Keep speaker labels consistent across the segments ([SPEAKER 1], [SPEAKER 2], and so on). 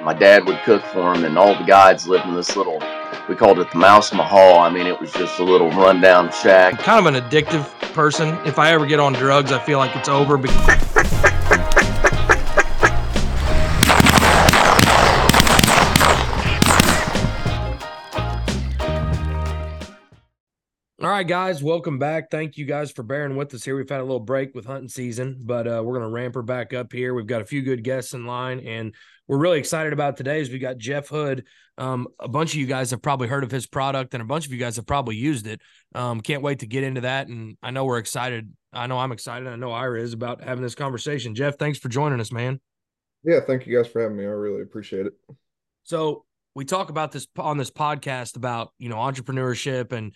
[SPEAKER 1] My dad would cook for him, and all the guides lived in this little, we called it the Mouse Mahal. I mean, it was just a little rundown shack.
[SPEAKER 2] I'm kind of an addictive person. If I ever get on drugs, I feel like it's over. All right, guys, welcome back. Thank you guys for bearing with us here. We've had a little break with hunting season, but uh, we're going to ramp her back up here. We've got a few good guests in line, and we're really excited about today. Is we got Jeff Hood. Um, a bunch of you guys have probably heard of his product, and a bunch of you guys have probably used it. Um, can't wait to get into that, and I know we're excited. I know I'm excited. I know Ira is about having this conversation. Jeff, thanks for joining us, man.
[SPEAKER 3] Yeah, thank you guys for having me. I really appreciate it.
[SPEAKER 2] So we talk about this on this podcast about you know entrepreneurship and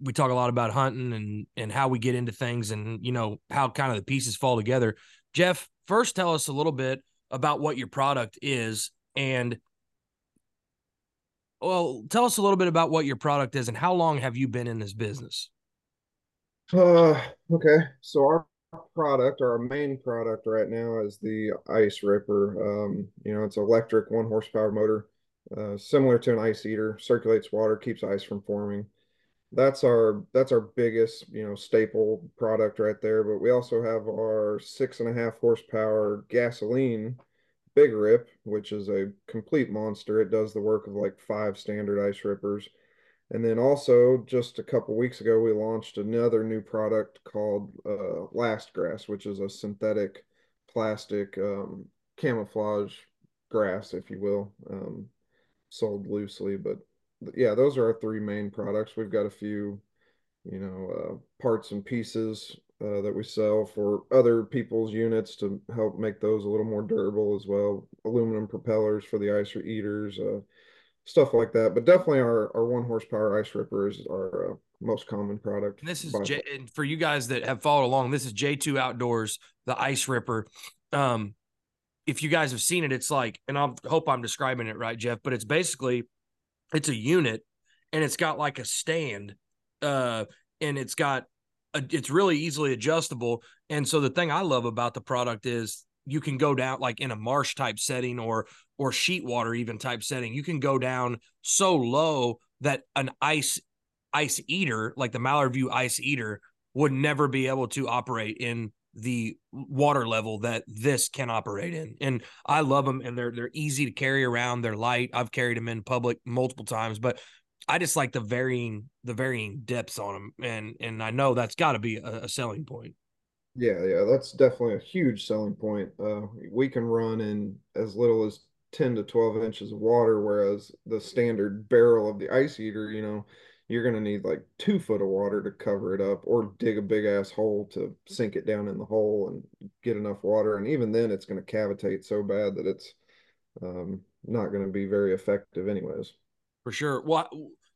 [SPEAKER 2] we talk a lot about hunting and and how we get into things and you know how kind of the pieces fall together. Jeff, first tell us a little bit about what your product is and well, tell us a little bit about what your product is and how long have you been in this business?
[SPEAKER 3] Uh okay. So our product, our main product right now is the ice ripper. Um, you know, it's electric one horsepower motor, uh, similar to an ice eater, circulates water, keeps ice from forming that's our that's our biggest you know staple product right there but we also have our six and a half horsepower gasoline big rip which is a complete monster. It does the work of like five standard ice rippers. And then also just a couple weeks ago we launched another new product called uh, last grass which is a synthetic plastic um, camouflage grass if you will um, sold loosely but yeah, those are our three main products. We've got a few, you know, uh, parts and pieces uh, that we sell for other people's units to help make those a little more durable as well. Aluminum propellers for the ice eaters, uh, stuff like that. But definitely our, our one horsepower ice ripper is our uh, most common product.
[SPEAKER 2] And this is J- and for you guys that have followed along. This is J2 Outdoors, the ice ripper. Um, if you guys have seen it, it's like, and I hope I'm describing it right, Jeff, but it's basically it's a unit and it's got like a stand uh and it's got a, it's really easily adjustable and so the thing i love about the product is you can go down like in a marsh type setting or or sheet water even type setting you can go down so low that an ice ice eater like the mallard view ice eater would never be able to operate in the water level that this can operate in. And I love them and they're they're easy to carry around. They're light. I've carried them in public multiple times, but I just like the varying the varying depths on them and and I know that's got to be a, a, selling point.
[SPEAKER 3] Yeah, yeah, that's definitely a huge selling point. Uh, we can run in as little as 10 to 12 inches of water whereas the standard barrel of the ice eater, you know, you're going to need like two foot of water to cover it up or dig a big ass hole to sink it down in the hole and get enough water. And even then, it's going to cavitate so bad that it's um, not going to be very effective, anyways.
[SPEAKER 2] For sure. Well,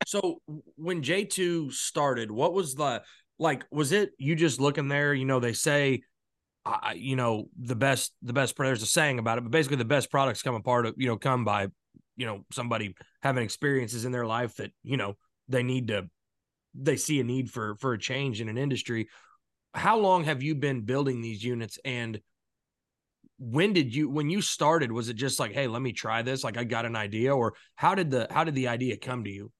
[SPEAKER 2] so when J2 started, what was the like? Was it you just looking there? You know, they say, uh, you know, the best, the best, there's a saying about it, but basically the best products come apart of, you know, come by, you know, somebody having experiences in their life that, you know, they need to they see a need for for a change in an industry. How long have you been building these units? And when did you when you started was it just like hey let me try this. Like i got an idea or how did the how did the idea come to you?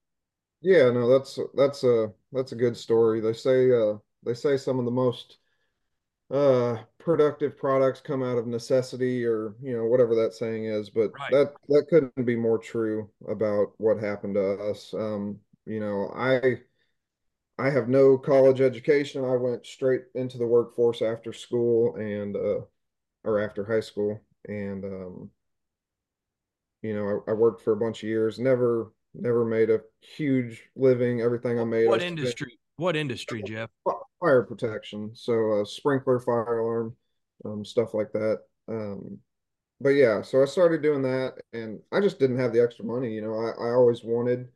[SPEAKER 3] Yeah no that's that's a that's a good story. They say uh they say some of the most uh productive products come out of necessity or you know whatever that saying is but right. that that couldn't be more true about what happened to us. Um you know, I I have no college education. I went straight into the workforce after school and uh, or after high school, and um, you know, I, I, worked for a bunch of years. Never never made a huge living. Everything I made.
[SPEAKER 2] What
[SPEAKER 3] I
[SPEAKER 2] industry? Spent, what industry, Jeff?
[SPEAKER 3] Fire protection. So uh, sprinkler, fire alarm, um, stuff like that. Um, but yeah, so I started doing that, and I just didn't have the extra money. You know, I, I always wanted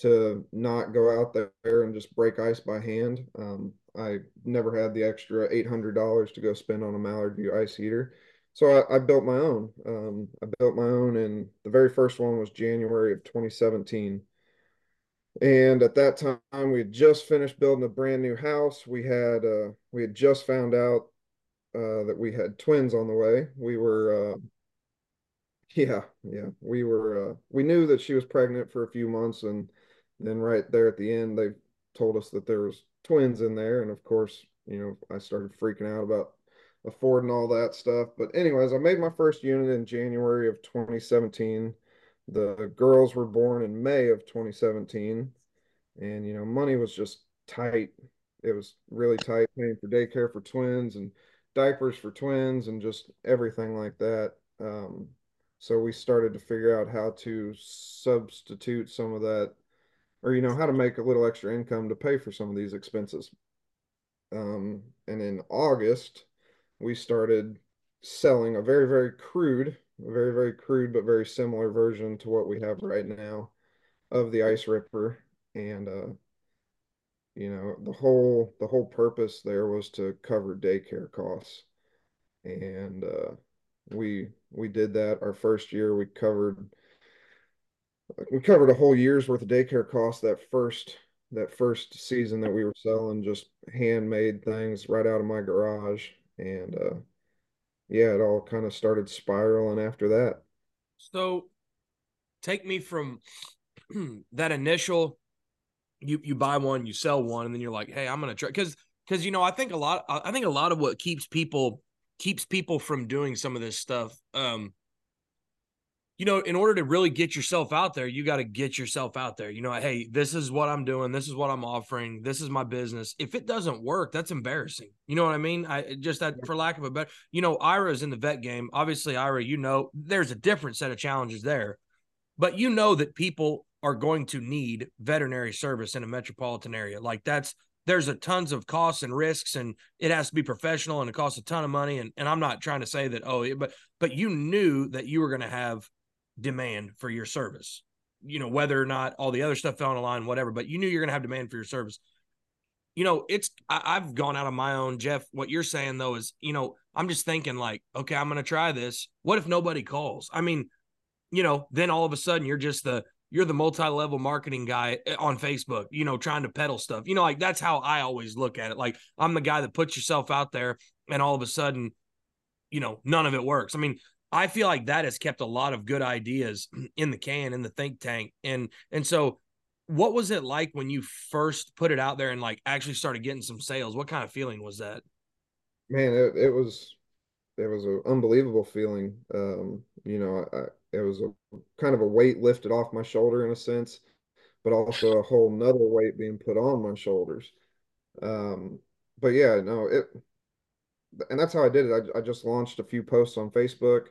[SPEAKER 3] to not go out there and just break ice by hand. Um, I never had the extra $800 to go spend on a Mallard View ice eater. So I, I built my own. Um, I built my own, and the very first one was January of 2017. And at that time, we had just finished building a brand new house. We had uh, we had just found out uh, that we had twins on the way. We were uh, Yeah, yeah. We were uh we knew that she was pregnant for a few months and then right there at the end they told us that there was twins in there and of course, you know, I started freaking out about affording all that stuff. But anyways, I made my first unit in January of 2017. The girls were born in May of 2017 and you know, money was just tight. It was really tight paying for daycare for twins and diapers for twins and just everything like that. Um, so we started to figure out how to substitute some of that, or you know, how to make a little extra income to pay for some of these expenses. Um, and in August, we started selling a very, very crude, very, very crude but very similar version to what we have right now of the Ice Ripper. And uh, you know, the whole the whole purpose there was to cover daycare costs. And uh, we we did that our first year. We covered we covered a whole year's worth of daycare costs that first that first season that we were selling just handmade things right out of my garage and uh yeah it all kind of started spiraling after that
[SPEAKER 2] so take me from that initial you you buy one you sell one and then you're like hey i'm gonna try because because you know i think a lot i think a lot of what keeps people keeps people from doing some of this stuff. Um, you know, in order to really get yourself out there, you got to get yourself out there. You know, hey, this is what I'm doing. This is what I'm offering. This is my business. If it doesn't work, that's embarrassing. You know what I mean? I just that for lack of a better, you know, Ira's in the vet game. Obviously, Ira, you know, there's a different set of challenges there, but you know that people are going to need veterinary service in a metropolitan area. Like that's there's a tons of costs and risks and it has to be professional and it costs a ton of money and, and i'm not trying to say that oh but but you knew that you were going to have demand for your service you know whether or not all the other stuff fell in a line whatever but you knew you're going to have demand for your service you know it's I, i've gone out of my own jeff what you're saying though is you know i'm just thinking like okay i'm going to try this what if nobody calls i mean you know then all of a sudden you're just the you're the multi-level marketing guy eh, on Facebook, you know, trying to peddle stuff. You know, like that's how I always look at it. Like I'm the guy that puts yourself out there and all of a sudden, you know, none of it works. I mean, I feel like that has kept a lot of good ideas in the can in the think tank. And and so what was it like when you first put it out there and like actually started getting some sales? What kind of feeling was that?
[SPEAKER 3] Man, it, it was it was an unbelievable feeling. Um, you know, I, it was a kind of a weight lifted off my shoulder in a sense, but also a whole nother weight being put on my shoulders. Um, but yeah, no, it, and that's how I did it. I, I just launched a few posts on Facebook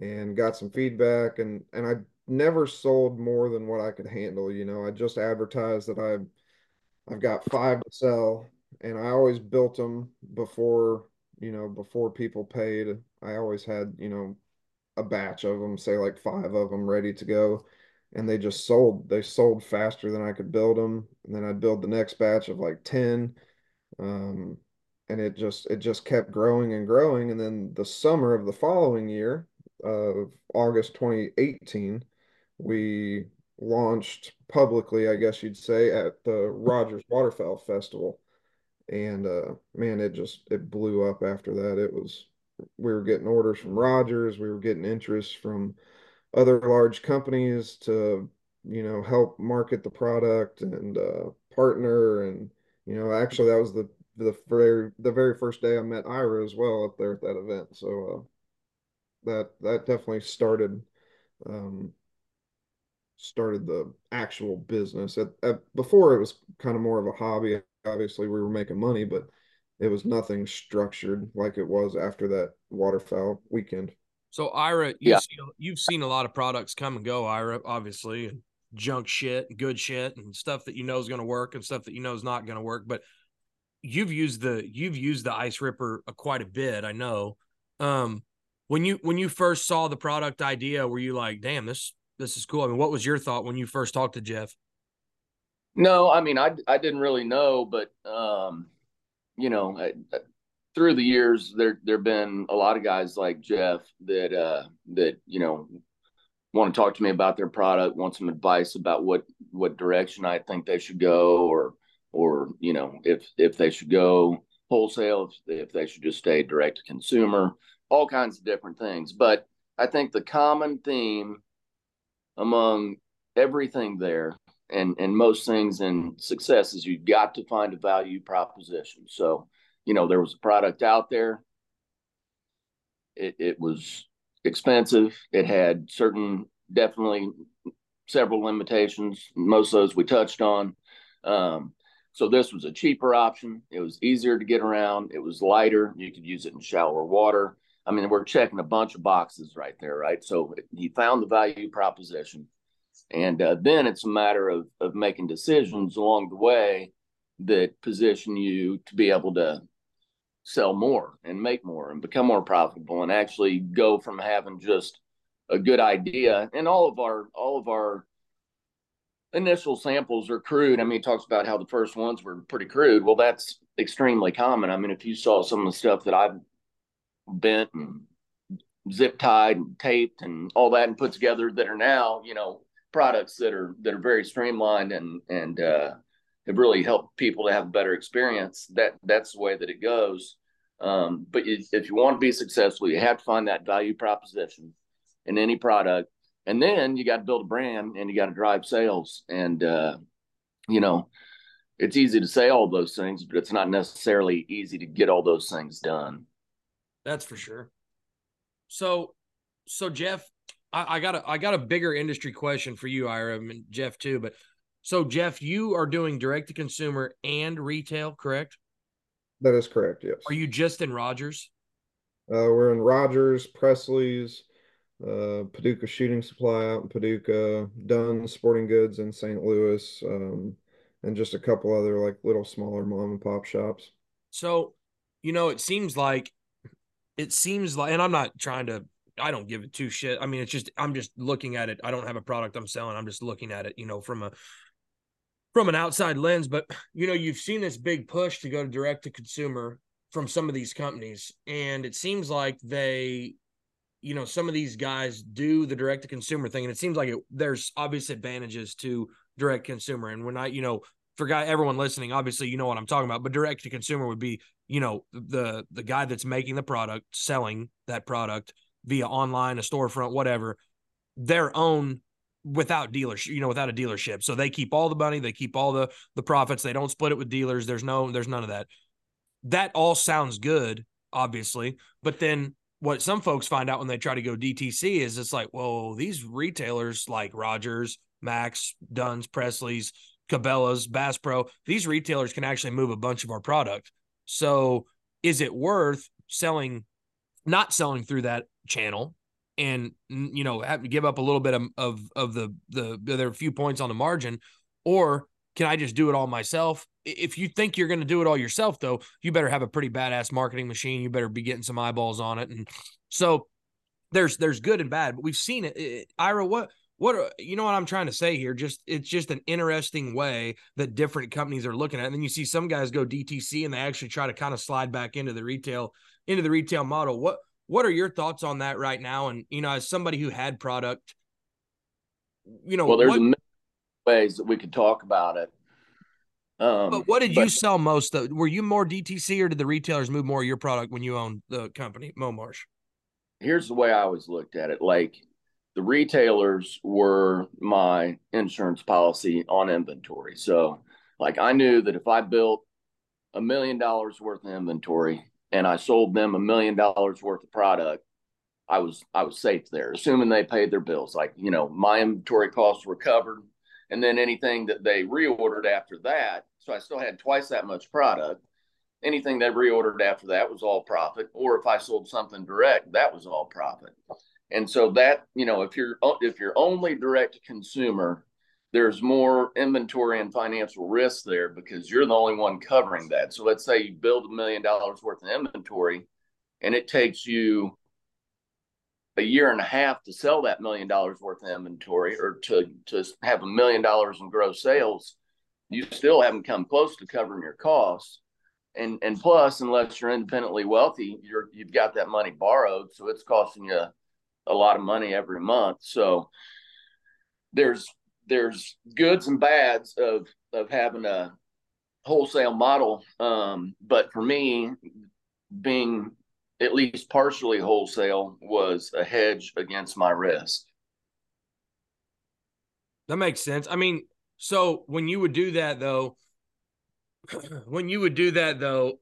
[SPEAKER 3] and got some feedback and, and I never sold more than what I could handle. You know, I just advertised that I, I've got five to sell and I always built them before, you know, before people paid. I always had, you know, a batch of them, say like five of them ready to go. And they just sold, they sold faster than I could build them. And then I'd build the next batch of like 10. Um, and it just, it just kept growing and growing. And then the summer of the following year of August 2018, we launched publicly, I guess you'd say, at the Rogers Waterfowl Festival. And uh, man, it just it blew up after that. It was we were getting orders from Rogers, we were getting interest from other large companies to, you know, help market the product and uh, partner. And, you know, actually that was the, the very, the very first day I met Ira as well up there at that event. So uh, that, that definitely started, um, started the actual business at, at before it was kind of more of a hobby. Obviously we were making money, but it was nothing structured like it was after that waterfowl weekend.
[SPEAKER 2] So Ira, you've, yeah. seen, you've seen a lot of products come and go, Ira, obviously, and junk shit, and good shit, and stuff that you know is going to work, and stuff that you know is not going to work. But you've used the you've used the Ice Ripper quite a bit, I know. Um, when you when you first saw the product idea, were you like, "Damn, this this is cool"? I mean, what was your thought when you first talked to Jeff?
[SPEAKER 1] No, I mean, I I didn't really know, but um, you know, I, I, through the years, there there've been a lot of guys like Jeff that uh, that you know want to talk to me about their product, want some advice about what what direction I think they should go, or or you know if if they should go wholesale, if, if they should just stay direct to consumer, all kinds of different things. But I think the common theme among everything there and and most things in success is you've got to find a value proposition. So, you know, there was a product out there. It, it was expensive. It had certain, definitely several limitations. Most of those we touched on. Um, so this was a cheaper option. It was easier to get around. It was lighter. You could use it in shallower water. I mean, we're checking a bunch of boxes right there, right? So he found the value proposition. And uh, then it's a matter of, of making decisions along the way that position you to be able to sell more and make more and become more profitable and actually go from having just a good idea and all of our all of our initial samples are crude i mean he talks about how the first ones were pretty crude well that's extremely common i mean if you saw some of the stuff that i've bent and zip tied and taped and all that and put together that are now you know products that are that are very streamlined and and uh, have really helped people to have a better experience. That that's the way that it goes. Um, but if you want to be successful, you have to find that value proposition in any product, and then you got to build a brand and you got to drive sales. And uh, you know, it's easy to say all those things, but it's not necessarily easy to get all those things done.
[SPEAKER 2] That's for sure. So, so Jeff, I, I got a I got a bigger industry question for you, Ira, and Jeff too. But so Jeff, you are doing direct to consumer and retail, correct?
[SPEAKER 3] That is correct. Yes.
[SPEAKER 2] Are you just in Rogers?
[SPEAKER 3] Uh, we're in Rogers, Presley's, uh, Paducah Shooting Supply out in Paducah, Dunn Sporting Goods in St. Louis, um, and just a couple other like little smaller mom and pop shops.
[SPEAKER 2] So, you know, it seems like it seems like, and I'm not trying to I don't give it two shit. I mean, it's just I'm just looking at it. I don't have a product I'm selling. I'm just looking at it, you know, from a from an outside lens. But you know, you've seen this big push to go direct to consumer from some of these companies, and it seems like they, you know, some of these guys do the direct to consumer thing, and it seems like it, there's obvious advantages to direct consumer. And when I, you know, for guy everyone listening, obviously you know what I'm talking about, but direct to consumer would be, you know, the the guy that's making the product, selling that product via online, a storefront, whatever, their own without dealership, you know, without a dealership. So they keep all the money, they keep all the the profits. They don't split it with dealers. There's no, there's none of that. That all sounds good, obviously, but then what some folks find out when they try to go DTC is it's like, whoa, these retailers like Rogers, Mack's, Dunn's, Presley's, Cabela's, Bass Pro, these retailers can actually move a bunch of our product. So is it worth selling, not selling through that channel and you know have to give up a little bit of of, of the the there are a few points on the margin or can I just do it all myself? If you think you're going to do it all yourself, though, you better have a pretty badass marketing machine. You better be getting some eyeballs on it. And so there's there's good and bad, but we've seen it. it Ira, what what are you know what I'm trying to say here? Just it's just an interesting way that different companies are looking at. It. And then you see some guys go DTC and they actually try to kind of slide back into the retail into the retail model. What what are your thoughts on that right now? And you know, as somebody who had product, you know,
[SPEAKER 1] well, there's what, ways that we could talk about it.
[SPEAKER 2] Um, but what did but, you sell most of? Were you more DTC or did the retailers move more of your product when you owned the company, Momarsh?
[SPEAKER 1] Here's the way I always looked at it. Like the retailers were my insurance policy on inventory. So like I knew that if I built a million dollars worth of inventory, and I sold them a million dollars worth of product, I was I was safe there, assuming they paid their bills. Like you know, my inventory costs were covered, and then anything that they reordered after that, so I still had twice that much product. Anything they reordered after that was all profit, or if I sold something direct, that was all profit. And so that you know, if you're if you're only direct to consumer, there's more inventory and financial risk there because you're the only one covering that. So let's say you build a million dollars worth of inventory and it takes you a year and a half to sell that million dollars worth of inventory or to to have a million dollars in gross sales, you still haven't come close to covering your costs. And and plus, unless you're independently wealthy, you're you've got that money borrowed, so it's costing you a lot of money every month. So there's there's goods and bads of of having a wholesale model. Um, but for me, being at least partially wholesale was a hedge against my risk.
[SPEAKER 2] That makes sense. I mean, so when you would do that though, when you would do that though,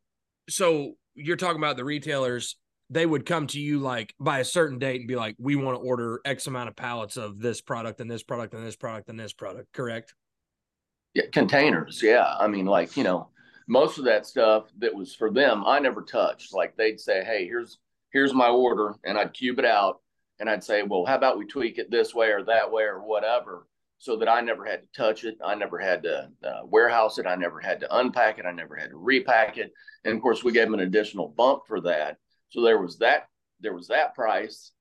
[SPEAKER 2] so you're talking about the retailers, they would come to you like by a certain date and be like, we want to order X amount of pallets of this product and this product and this product and this product, correct?
[SPEAKER 1] Yeah, containers. Yeah. I mean, like, you know, most of that stuff that was for them, I never touched. Like they'd say, Hey, here's here's my order, and I'd cube it out and I'd say, Well, how about we tweak it this way or that way or whatever so that I never had to touch it. I never had to uh, warehouse it. I never had to unpack it. I never had to repack it. And of course, we gave them an additional bump for that. So there was that. There was that price,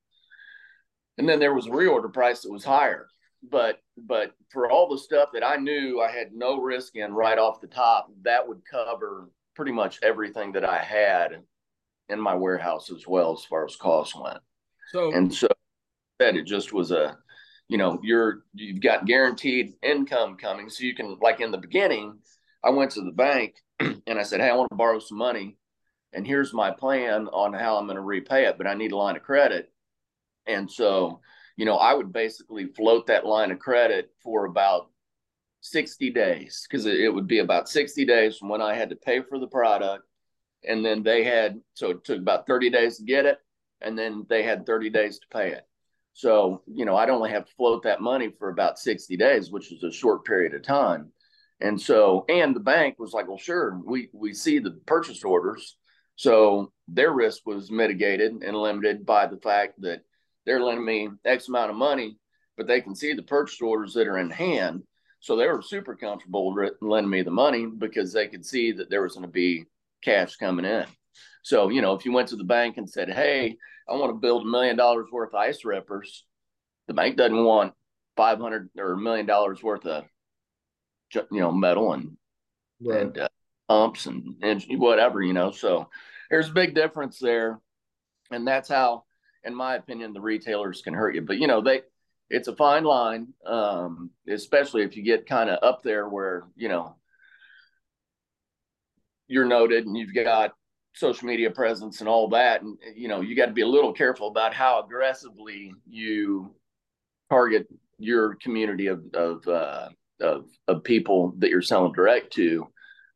[SPEAKER 1] and then there was a reorder price that was higher. But but for all the stuff that I knew I had no risk in right off the top, that would cover pretty much everything that I had in my warehouse as well as far as costs went. So and so that it just was a you know you're you've got guaranteed income coming so you can like in the beginning i went to the bank and i said hey i want to borrow some money and here's my plan on how i'm going to repay it but i need a line of credit and so you know i would basically float that line of credit for about 60 days because it would be about 60 days from when i had to pay for the product and then they had so it took about 30 days to get it and then they had 30 days to pay it so, you know, I'd only have to float that money for about 60 days, which is a short period of time. And so, and the bank was like, well, sure, we, we see the purchase orders. So their risk was mitigated and limited by the fact that they're lending me X amount of money, but they can see the purchase orders that are in hand. So they were super comfortable lending me the money because they could see that there was going to be cash coming in. So, you know, if you went to the bank and said, Hey, I want to build a million dollars worth of ice rippers, the bank doesn't want 500 or a million dollars worth of, you know, metal and, right. and uh, pumps and, and whatever, you know. So there's a big difference there. And that's how, in my opinion, the retailers can hurt you. But, you know, they, it's a fine line, um, especially if you get kind of up there where, you know, you're noted and you've got social media presence and all that and you know you got to be a little careful about how aggressively you target your community of of uh, of, of people that you're selling direct to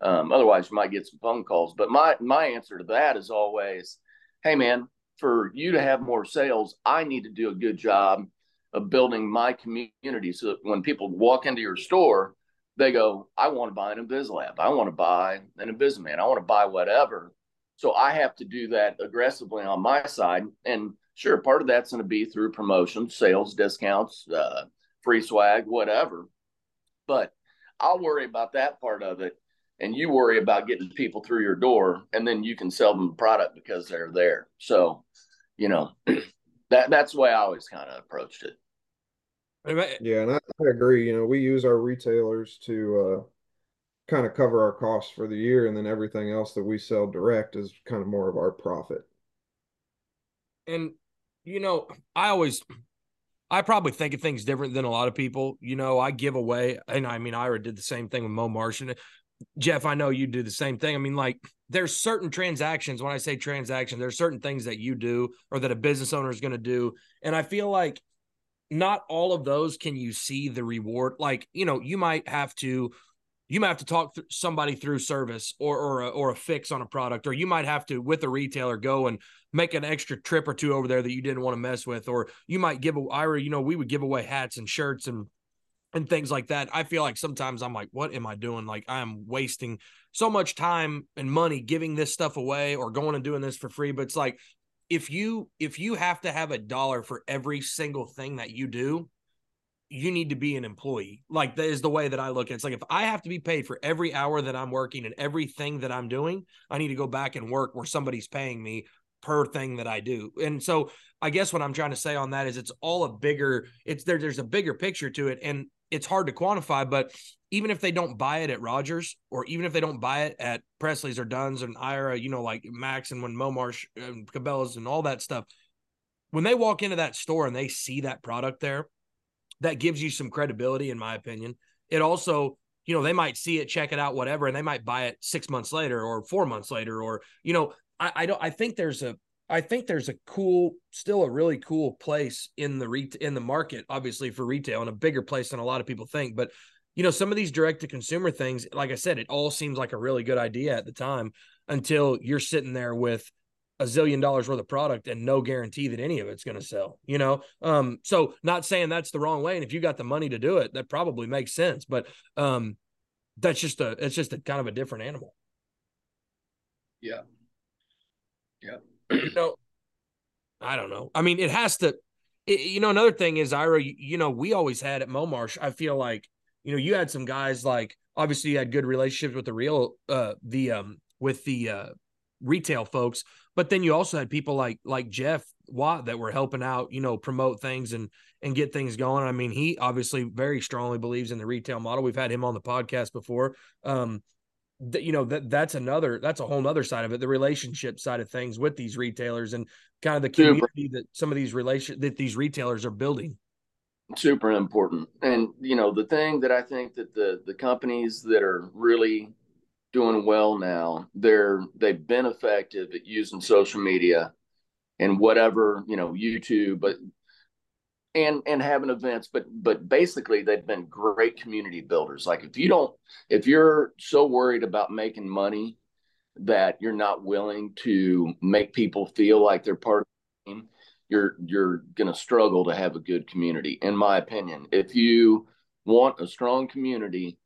[SPEAKER 1] um, otherwise you might get some phone calls but my my answer to that is always hey man for you to have more sales i need to do a good job of building my community so that when people walk into your store they go i want to buy an InvisiLab i want to buy an Invisalign i want to buy whatever so I have to do that aggressively on my side. And sure, part of that's going to be through promotions, sales, discounts, uh, free swag, whatever. But I'll worry about that part of it. And you worry about getting people through your door, and then you can sell them the product because they're there. So, you know, that that's the way I always kind of approached it.
[SPEAKER 3] Yeah, and I, I, agree. You know, we use our retailers to uh, kind of cover our costs for the year and then everything else that we sell direct is kind of more of our profit
[SPEAKER 2] and you know i always i probably think of things different than a lot of people you know i give away and i mean ira did the same thing with Momarsh jeff i know you do the same thing i mean like there's certain transactions when i say transaction there's certain things that you do or that a business owner is going to do and i feel like not all of those can you see the reward like you know you might have to you might have to talk th- somebody through service or or a, or a fix on a product, or you might have to with a retailer go and make an extra trip or two over there that you didn't want to mess with, or you might give a Ira. You know, we would give away hats and shirts and and things like that. I feel like sometimes I'm like, what am I doing? Like I'm wasting so much time and money giving this stuff away or going and doing this for free. But it's like if you if you have to have a dollar for every single thing that you do, you need to be an employee. Like that is the way that I look at it. It's like if I have to be paid for every hour that I'm working and everything that I'm doing, I need to go back and work where somebody's paying me per thing that I do. And so I guess what I'm trying to say on that is it's all a bigger, it's there, there's a bigger picture to it. And it's hard to quantify, but even if they don't buy it at Rogers or even if they don't buy it at Presley's or Dunn's and Ira, you know, like Mack's and when Momarsh and um, Cabela's and all that stuff, when they walk into that store and they see that product there, that gives you some credibility, in my opinion. It also, you know, they might see it, check it out, whatever, and they might buy it six months later or four months later, or you know, I, I don't. I think there's a I think there's a cool, still a really cool place in the re- in the market, obviously for retail, and a bigger place than a lot of people think. But you know, some of these direct to consumer things, like I said, it all seems like a really good idea at the time until you're sitting there with a zillion dollars worth of product and no guarantee that any of it's going to sell, you know? Um, so not saying that's the wrong way. And if you got the money to do it, that probably makes sense. But um, that's just a, it's just a kind of a different animal.
[SPEAKER 1] Yeah. Yeah.
[SPEAKER 2] Know, I don't know. I mean, it has to, it, you know, another thing is Ira, you, you know, we always had at Momarsh, I feel like, you know, you had some guys like, obviously you had good relationships with the real, uh, the, um, with the, uh, retail folks, but then you also had people like, like Jeff Watt that were helping out, you know, promote things and, and get things going. I mean, he obviously very strongly believes in the retail model. We've had him on the podcast before. Um, that you know that that's another that's a whole other side of it the relationship side of things with these retailers and kind of the community super. that some of these relation that these retailers are building
[SPEAKER 1] super important and you know the thing that i think that the the companies that are really doing well now they're they've been effective at using social media and whatever you know youtube but and and having events but but basically they've been great community builders. Like if you don't if you're so worried about making money that you're not willing to make people feel like they're part of the team you're you're going to struggle to have a good community in my opinion. If you want a strong community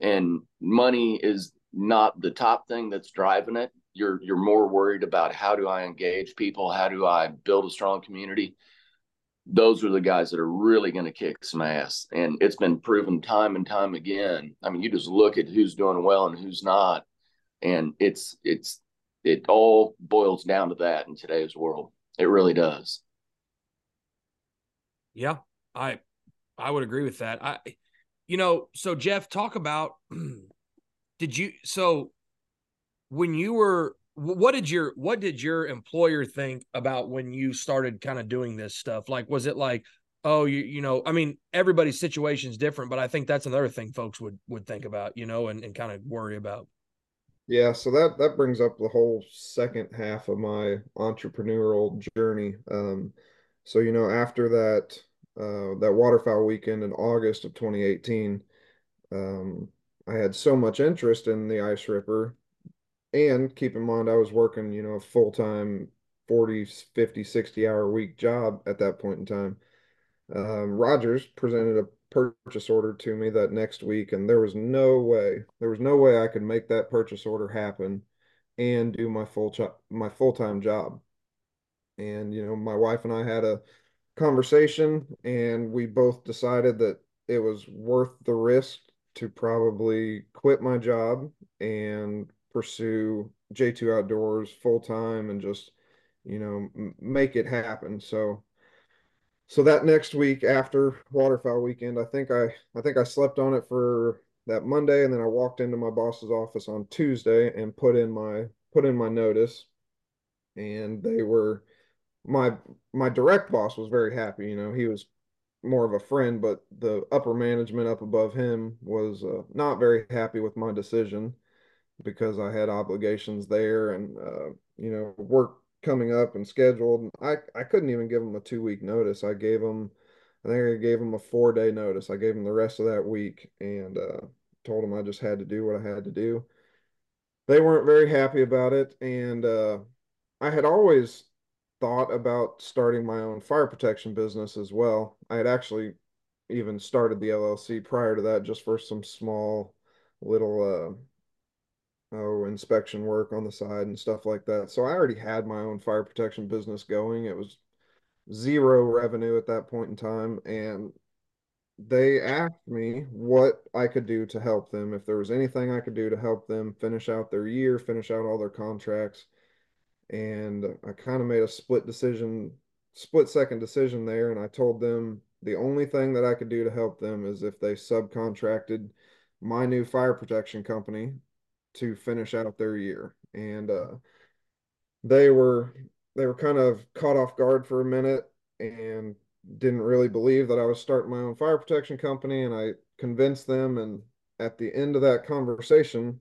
[SPEAKER 1] and money is not the top thing that's driving it you're you're more worried about how do i engage people? How do i build a strong community those are the guys that are really going to kick some ass. And it's been proven time and time again. I mean, you just look at who's doing well and who's not, and it's it's it all boils down to that in today's world. It really does.
[SPEAKER 2] Yeah, I I would agree with that. I you know, so Jeff, talk about did you so when you were what did your what did your employer think about when you started kind of doing this stuff? Like was it like oh you you know i mean everybody's situation is different but i think that's another thing folks would would think about you know and, and kind of worry about.
[SPEAKER 3] Yeah so that that brings up the whole second half of my entrepreneurial journey um so you know after that uh that waterfowl weekend in august of 2018 um i had so much interest in the ice ripper and keep in mind i was working you know a full-time 40 50 60 hour week job at that point in time. Um, rogers presented a purchase order to me that next week and there was no way there was no way i could make that purchase order happen and do my full cho- my full-time job. And you know my wife and i had a conversation and we both decided that it was worth the risk to probably quit my job and pursue J2 Outdoors full time and just, you know, make it happen. So, so that next week after waterfowl weekend, I think I, I think I slept on it for that Monday, and then I walked into my boss's office on Tuesday and put in my put in my notice, and they were my my direct boss was very happy. You know, he was more of a friend, but the upper management up above him was uh, not very happy with my decision because I had obligations there and uh, you know work coming up and scheduled. I I couldn't even give them a two week notice. I gave them, I think I gave them a four day notice. I gave them the rest of that week and uh, told them I just had to do what I had to do. They weren't very happy about it, and uh, I had always thought about starting my own fire protection business as well. I had actually even started the LLC prior to that just for some small little uh, oh, inspection work on the side and stuff like that. So I already had my own fire protection business going. It was zero revenue at that point in time. And they asked me what I could do to help them, if there was anything I could do to help them finish out their year, finish out all their contracts. And I kind of made a split decision, split second decision there. And I told them the only thing that I could do to help them is if they subcontracted my new fire protection company to finish out their year. And uh, they were they were kind of caught off guard for a minute and didn't really believe that I was starting my own fire protection company. And I convinced them. And at the end of that conversation,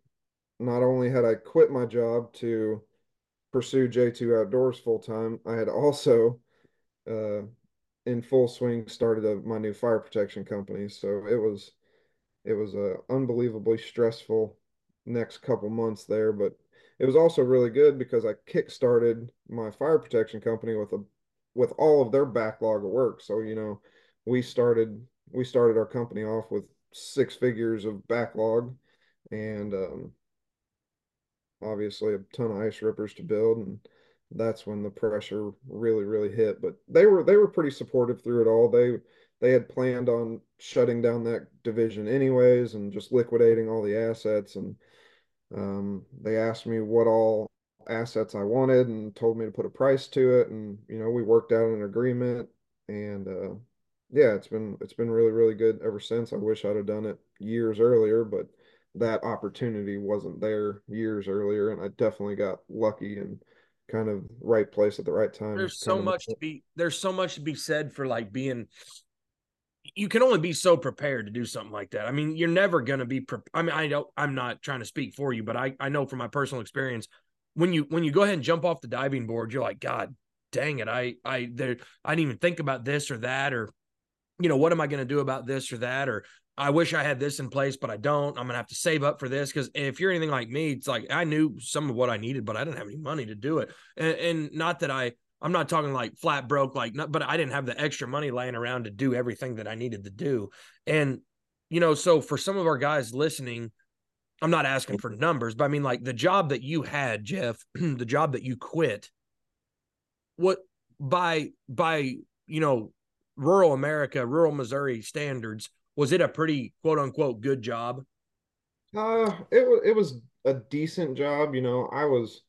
[SPEAKER 3] not only had I quit my job to pursue J2 Outdoors full time, I had also uh, in full swing started a, my new fire protection company. So it was it was a unbelievably stressful next couple months there, but it was also really good because I kick-started my fire protection company with a with all of their backlog of work. So, you know, we started we started our company off with six figures of backlog and um, obviously a ton of ice rippers to build and that's when the pressure really really hit but they were they were pretty supportive through it all they they had planned on shutting down that division anyways and just liquidating all the assets and um, they asked me what all assets I wanted and told me to put a price to it. And you know we worked out an agreement and uh, yeah it's been it's been really really good ever since. I wish I'd have done it years earlier but that opportunity wasn't there years earlier. And I definitely got lucky and kind of right place at the right time.
[SPEAKER 2] There's so much to be there's so much to be said for like being you can only be so prepared to do something like that. I mean, you're never going to be pre- I mean, I don't I'm not trying to speak for you, but I I know from my personal experience when you when you go ahead and jump off the diving board, you're like, god, dang it. I I there I didn't even think about this or that or you know, what am I going to do about this or that or I wish I had this in place, but I don't. I'm gonna have to save up for this because if you're anything like me, it's like I knew some of what I needed, but I didn't have any money to do it. And, and not that I, I'm not talking like flat broke, like, but I didn't have the extra money laying around to do everything that I needed to do. And you know, so for some of our guys listening, I'm not asking for numbers, but I mean, like the job that you had, Jeff, the job that you quit, what by by you know rural America, rural Missouri standards was it a pretty quote unquote good job?
[SPEAKER 3] Uh, it was it was a decent job. You know, I was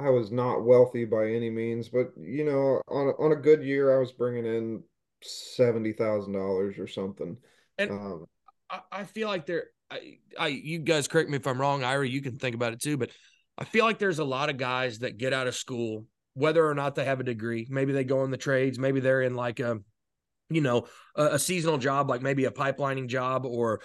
[SPEAKER 3] I was not wealthy by any means, but you know, on a, on a good year, I was bringing in seventy thousand dollars or something.
[SPEAKER 2] And um, I, I feel like there, I, I, you guys correct me if I'm wrong, Ira. You can think about it too, but I feel like there's a lot of guys that get out of school, whether or not they have a degree. Maybe they go in the trades. Maybe they're in like a you know, a, a seasonal job like maybe a pipelining job or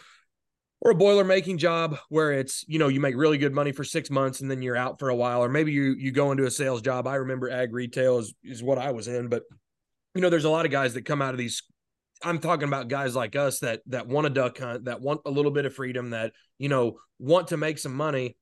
[SPEAKER 2] or a boiler making job where it's you know you make really good money for six months and then you're out for a while or maybe you you go into a sales job. I remember ag retail is is what i was in but you know there's a lot of guys that come out of these i'm talking about guys like us that that want a duck hunt that want a little bit of freedom that you know want to make some money.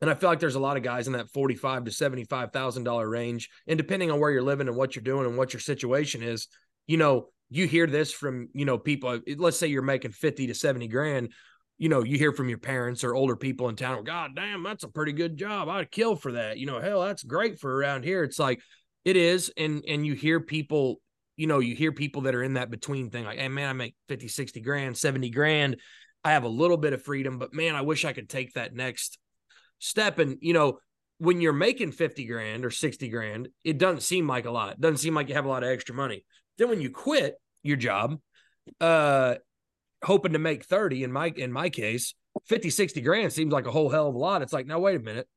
[SPEAKER 2] And i feel like there's a lot of guys in that 45 to 75 thousand dollar range. And depending on where you're living and what you're doing and what your situation is you know you hear this from you know people let's say you're making 50 to 70 grand you know you hear from your parents or older people in town god damn that's a pretty good job. I'd kill for that. You know hell that's great for around here. It's like it is and and you hear people you know you hear people that are in that between thing like hey man i make 50 60 grand 70 grand. I have a little bit of freedom but man i wish i could take that next step. And you know when you're making 50 grand or 60 grand it doesn't seem like a lot. It doesn't seem like you have a lot of extra money. Then when you quit your job, uh, hoping to make 30 in my in my case, 50, 60 grand seems like a whole hell of a lot. It's like, now wait a minute.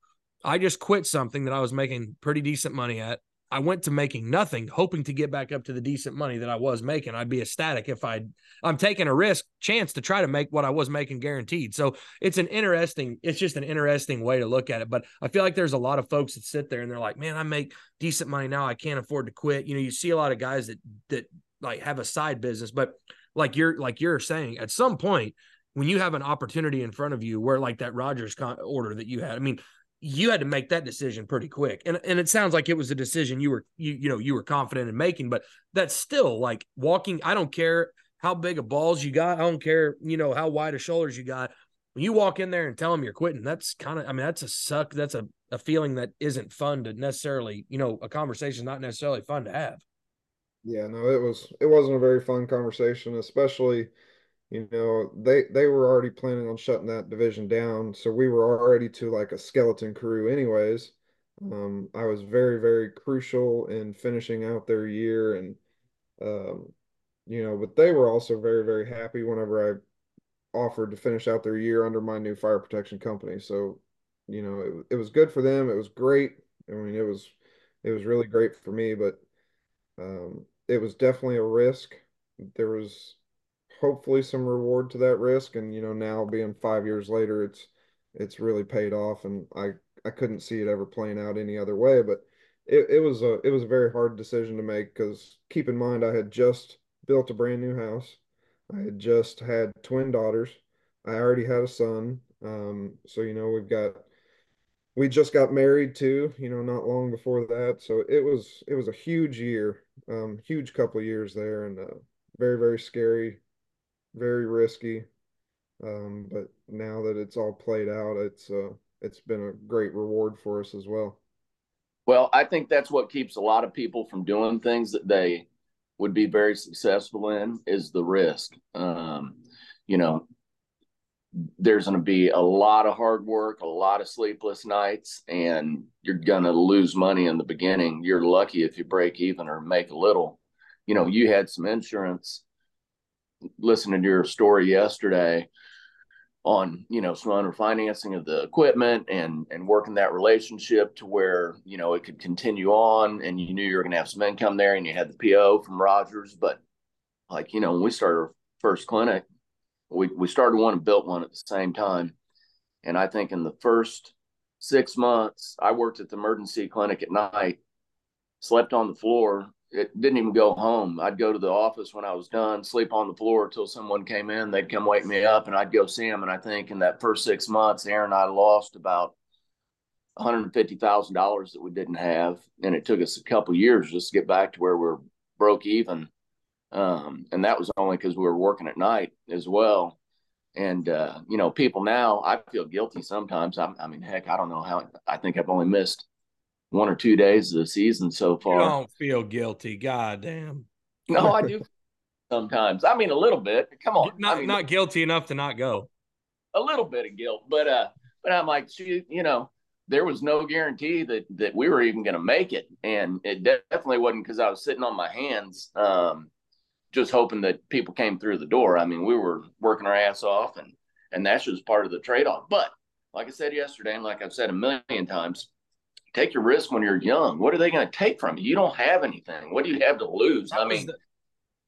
[SPEAKER 2] I just quit something that I was making pretty decent money at. I went to making nothing, hoping to get back up to the decent money that I was making. I'd be ecstatic if I I'm taking a risk chance to try to make what I was making guaranteed. So it's an interesting, it's just an interesting way to look at it. But I feel like there's a lot of folks that sit there and they're like, man, I make decent money now. I can't afford to quit. You know, you see a lot of guys that that like have a side business, but like you're like you're saying, at some point when you have an opportunity in front of you where like that Rogers con- order that you had, I mean, you had to make that decision pretty quick. And and it sounds like it was a decision you were you you know you were confident in making, but that's still like walking. I don't care how big of balls you got. I don't care you know how wide of shoulders you got. When you walk in there and tell them you're quitting, that's kind of I mean that's a suck. That's a a feeling that isn't fun to necessarily you know a conversation not necessarily fun to have.
[SPEAKER 3] Yeah, no, it was it wasn't a very fun conversation, especially you know, they they were already planning on shutting that division down, so we were already to like a skeleton crew anyways. Um, I was very, very crucial in finishing out their year and um, you know, but they were also very, very happy whenever I offered to finish out their year under my new fire protection company. So, you know, it, it was good for them. It was great. I mean, it was it was really great for me, but um, it was definitely a risk. There was hopefully some reward to that risk and you know now being five years later it's it's really paid off and i I couldn't see it ever playing out any other way. But it, it was a it was a very hard decision to make because keep in mind I had just built a brand new house. I had just had twin daughters. I already had a son. Um, so you know we've got we just got married too. You know, not long before that. So it was it was a huge year, um, huge couple years there, and uh, very very scary, very risky. Um, but now that it's all played out, it's uh, it's been a great reward for us as well.
[SPEAKER 1] Well, I think that's what keeps a lot of people from doing things that they would be very successful in is the risk. Um, you know, there's going to be a lot of hard work, a lot of sleepless nights, and you're going to lose money in the beginning. You're lucky if you break even or make a little. You know, you had some insurance. Listening to your story yesterday, on you know some refinancing of the equipment and and working that relationship to where you know it could continue on and you knew you were going to have some income there and you had the PO from Rogers but like you know when we started our first clinic we we started one and built one at the same time and I think in the first 6 months I worked at the emergency clinic at night slept on the floor it didn't even go home. I'd go to the office when I was done, sleep on the floor until someone came in. They'd come wake me up, and I'd go see them. And I think in that first six months, Aaron and I lost about one hundred fifty thousand dollars that we didn't have, and it took us a couple years just to get back to where we're broke even. Um, and that was only because we were working at night as well. And uh, you know, people now, I feel guilty sometimes. I, I mean, heck, I don't know how. I think I've only missed one or two days of the season so far.
[SPEAKER 2] You don't feel guilty, god damn.
[SPEAKER 1] No, I do sometimes. I mean, a little bit. Come on,
[SPEAKER 2] not
[SPEAKER 1] I mean,
[SPEAKER 2] not guilty enough to not go.
[SPEAKER 1] A little bit of guilt, but uh, but I'm like, she, you know, there was no guarantee that that we were even going to make it, and it definitely wasn't because I was sitting on my hands, um, just hoping that people came through the door. I mean, we were working our ass off, and and that's just part of the trade off. But like I said yesterday, and like I've said a million times, take your risk when you're young. What are they going to take from you? You don't have anything. What do you have to lose? That I mean,
[SPEAKER 2] the,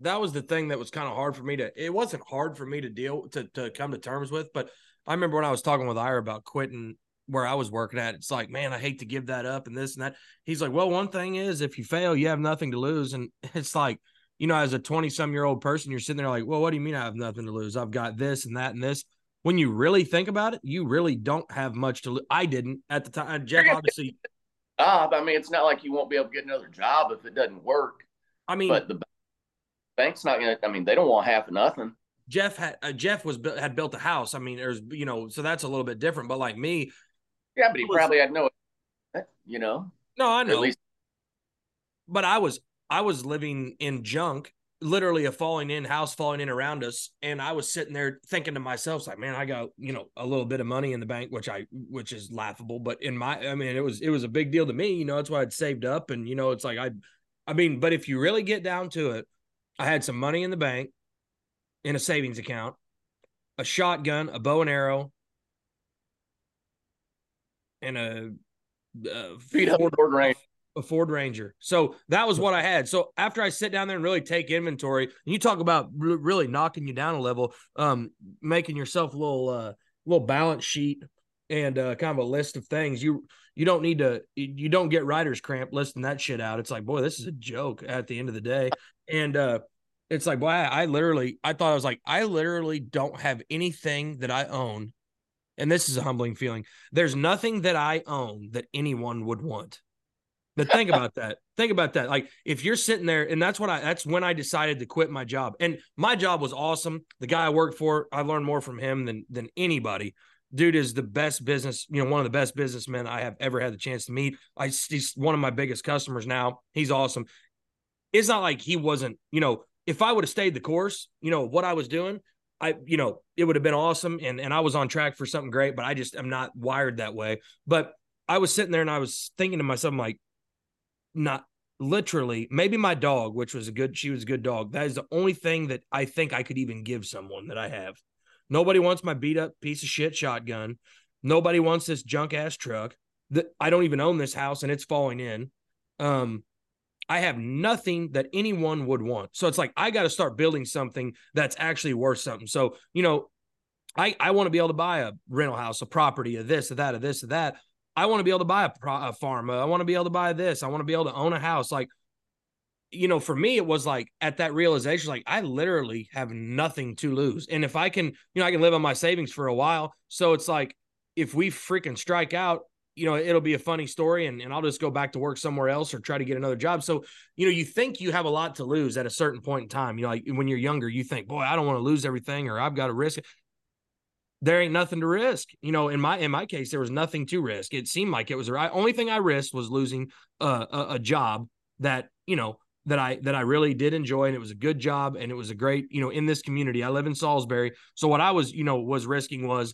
[SPEAKER 2] that was the thing that was kind of hard for me to. It wasn't hard for me to deal to to come to terms with, but I remember when I was talking with Ira about quitting where I was working at. It's like, man, I hate to give that up and this and that. He's like, well, one thing is, if you fail, you have nothing to lose, and it's like. You know, as a 20 some year old person, you're sitting there like, well, what do you mean I have nothing to lose? I've got this and that and this when you really think about it, you really don't have much to lose. I didn't at the time. Jeff obviously
[SPEAKER 1] job. I mean, it's not like you won't be able to get another job if it doesn't work.
[SPEAKER 2] I mean,
[SPEAKER 1] but the bank's not going to. I mean, they don't want half of nothing.
[SPEAKER 2] Jeff had uh, Jeff was had built a house. I mean, there's you know, so that's a little bit different. But like me,
[SPEAKER 1] yeah, but he was, probably had no, you know.
[SPEAKER 2] No, I know. At Least- but I was I was living in junk literally a falling in house falling in around us. And i was sitting there thinking to myself like man i got you know a little bit of money in the bank which i which is laughable. But in my i mean it was it was a big deal to me you know that's why i'd saved up. And you know it's like i i mean but if you really get down to it i had some money in the bank in a savings account a shotgun a bow and arrow and a, a
[SPEAKER 1] feet up range
[SPEAKER 2] a Ford Ranger. So that was what I had. So after I sit down there and really take inventory, and you talk about really knocking you down a level, um, making yourself a little uh, little balance sheet and uh, kind of a list of things. You you don't need to you don't get writer's cramp listing that shit out. It's like, boy, this is a joke at the end of the day. And uh it's like, boy, I, I literally I thought I was like, I literally don't have anything that I own. And this is a humbling feeling. There's nothing that I own that anyone would want. But think about that. Think about that. Like if you're sitting there, and that's what I that's when I decided to quit my job. And my job was awesome. The guy I worked for, I learned more from him than than anybody. Dude is the best business, you know, one of the best businessmen I have ever had the chance to meet. I he's one of my biggest customers now. He's awesome. It's not like he wasn't, you know, if I would have stayed the course, you know, what I was doing, I, you know, it would have been awesome and and I was on track for something great, but I just am not wired that way. But I was sitting there and I was thinking to myself, I'm like, not literally maybe my dog which was a good she was a good dog. That is the only thing that i think i could even give someone that i have. Nobody wants my beat up piece of shit shotgun. Nobody wants this junk ass truck. That i don't even own this house and it's falling in. Um i have nothing that anyone would want. So it's like i got to start building something that's actually worth something. So you know i i want to be able to buy a rental house a property of this of that of this of that I want to be able to buy a, a farm. Uh, I want to be able to buy this. I want to be able to own a house. Like, you know, for me, it was like at that realization, like I literally have nothing to lose. And if I can, you know, I can live on my savings for a while. So it's like, if we freaking strike out, you know, it'll be a funny story and, and I'll just go back to work somewhere else or try to get another job. So, you know, you think you have a lot to lose at a certain point in time. You know, like when you're younger, you think, boy, I don't want to lose everything or I've got to risk it. There ain't nothing to risk. You know, in my in my case, there was nothing to risk. It seemed like it was right only thing I risked was losing a, a, a job that, you know, that I that I really did enjoy and it was a good job and it was a great, you know, in this community. I live in Salisbury. So what I was, you know, was risking was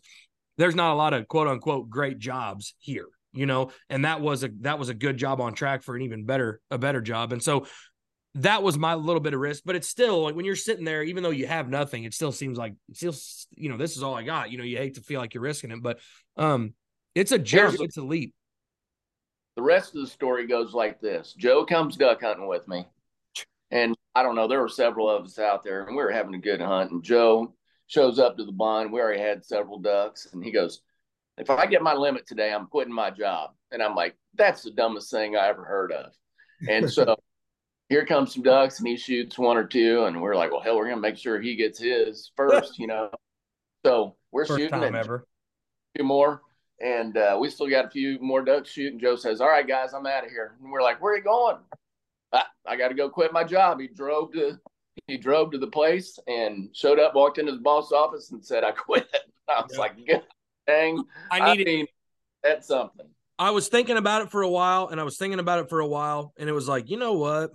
[SPEAKER 2] there's not a lot of quote unquote great jobs here you know and that was a that was a good job on track for an even better a better job and so that was my little bit of risk but it's still like when you're sitting there even though you have nothing it still seems like still you know this is all i got you know you hate to feel like you're risking it but um it's a jump it's a leap
[SPEAKER 1] the rest of the story goes like this joe comes duck hunting with me and i don't know there were several of us out there and we were having a good hunt and joe shows up to the blind we already had several ducks and he goes if I get my limit today, I'm quitting my job. And I'm like, that's the dumbest thing I ever heard of. And so here comes some ducks and he shoots one or two. And we're like, well, hell, we're going to make sure he gets his first, you know? So we're
[SPEAKER 2] First
[SPEAKER 1] shooting
[SPEAKER 2] time ever.
[SPEAKER 1] a few more. And uh, we still got a few more ducks shooting. Joe says, all right, guys, I'm out of here. And we're like, where are you going? I, I got to go quit my job. He drove to, he drove to the place and showed up, walked into the boss office and said, I quit. I was yeah. like, good dang.
[SPEAKER 2] I needed I mean,
[SPEAKER 1] that's something.
[SPEAKER 2] I was thinking about it for a while and I was thinking about it for a while and it was like, you know what?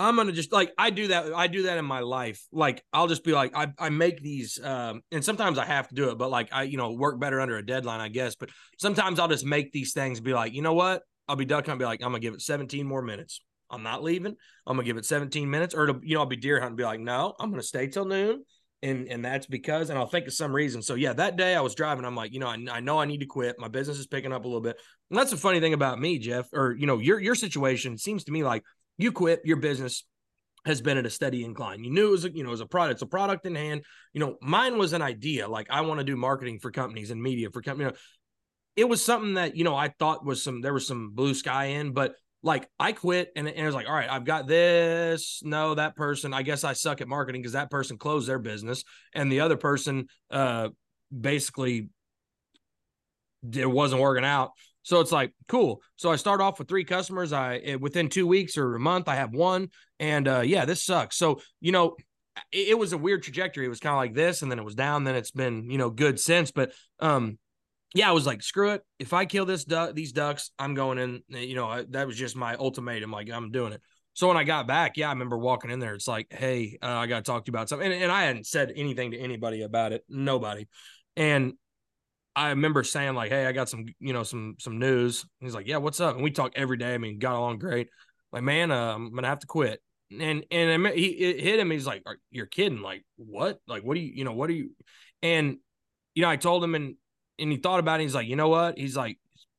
[SPEAKER 2] I'm gonna just like I do that. I do that in my life. Like I'll just be like, I, I make these um and sometimes I have to do it, but like I, you know, work better under a deadline, I guess. But sometimes I'll just make these things be like, you know what? I'll be duck hunting, be like, I'm gonna give it 17 more minutes. I'm not leaving. I'm gonna give it 17 minutes, or to, you know, I'll be deer hunting, be like, no, I'm gonna stay till noon and and that's because and i'll think of some reason so yeah that day i was driving i'm like you know I, I know i need to quit my business is picking up a little bit and that's the funny thing about me jeff or you know your your situation seems to me like you quit your business has been at a steady incline you knew it was a, you know was a product it's a product in hand you know mine was an idea like i want to do marketing for companies and media for companies you know, it was something that you know i thought was some there was some blue sky in but like I quit and, and it was like, all right, I've got this. No, that person, I guess I suck at marketing because that person closed their business and the other person uh basically it wasn't working out. So it's like, cool. So I start off with three customers. I eh, within two weeks or a month, I have one. And uh yeah, this sucks. So, you know, it, it was a weird trajectory. It was kind of like this, and then it was down, then it's been, you know, good since. But um yeah, I was like, screw it. If I kill this duck, these ducks, I'm going in. Eh, you know, I, that was just my ultimatum. Like, I'm doing it. So when I got back, yeah, I remember walking in there. It's like, hey, uh, I got to talk to you about something. And, and I hadn't said anything to anybody about it, nobody. And I remember saying like, hey, I got some, you know, some some news. He's like, yeah, what's up? And we talk every day. I mean, got along great. Like, man, uh, I'm gonna have to quit. And and he it hit him. He's like, you're kidding? Like, what? Like, what do you, you know, what do you? And you know, I told him, and and he thought about it. He's like, you know what? He's like,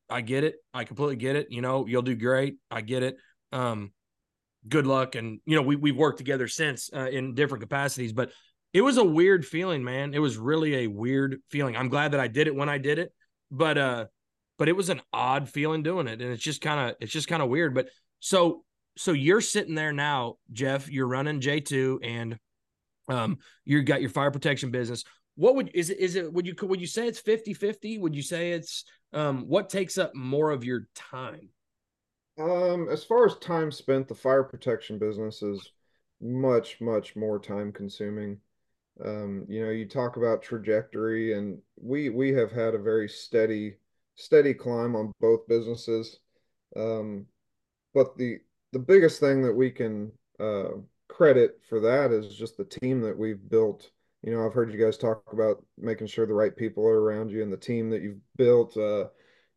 [SPEAKER 2] I get it. I completely get it. You know, you'll do great. I get it. Um, good luck. And you know, we we've worked together since uh, in different capacities, but it was a weird feeling, man. It was really a weird feeling. I'm glad that I did it when I did it, but uh, but it was an odd feeling doing it, and it's just kind of it's just kind of weird. But so so you're sitting there now, Jeff. You're running J2, and um, you got your fire protection business what would is it is it would you would you say it's 50 50 would you say it's um what takes up more of your time
[SPEAKER 3] um as far as time spent the fire protection business is much much more time consuming um you know you talk about trajectory and we we have had a very steady steady climb on both businesses um but the the biggest thing that we can uh credit for that is just the team that we've built you know, I've heard you guys talk about making sure the right people are around you and the team that you've built. Uh,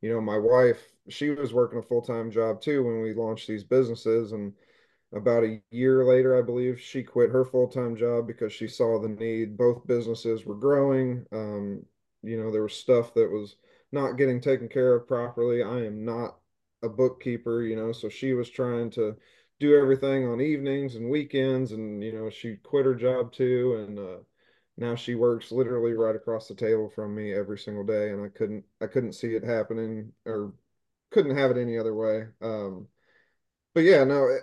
[SPEAKER 3] you know, my wife, she was working a full time job too when we launched these businesses. And about a year later, I believe, she quit her full time job because she saw the need. Both businesses were growing. Um, you know, there was stuff that was not getting taken care of properly. I am not a bookkeeper, you know, so she was trying to do everything on evenings and weekends. And, you know, she quit her job too. And, uh, now she works literally right across the table from me every single day, and I couldn't I couldn't see it happening or couldn't have it any other way. Um, but yeah, no,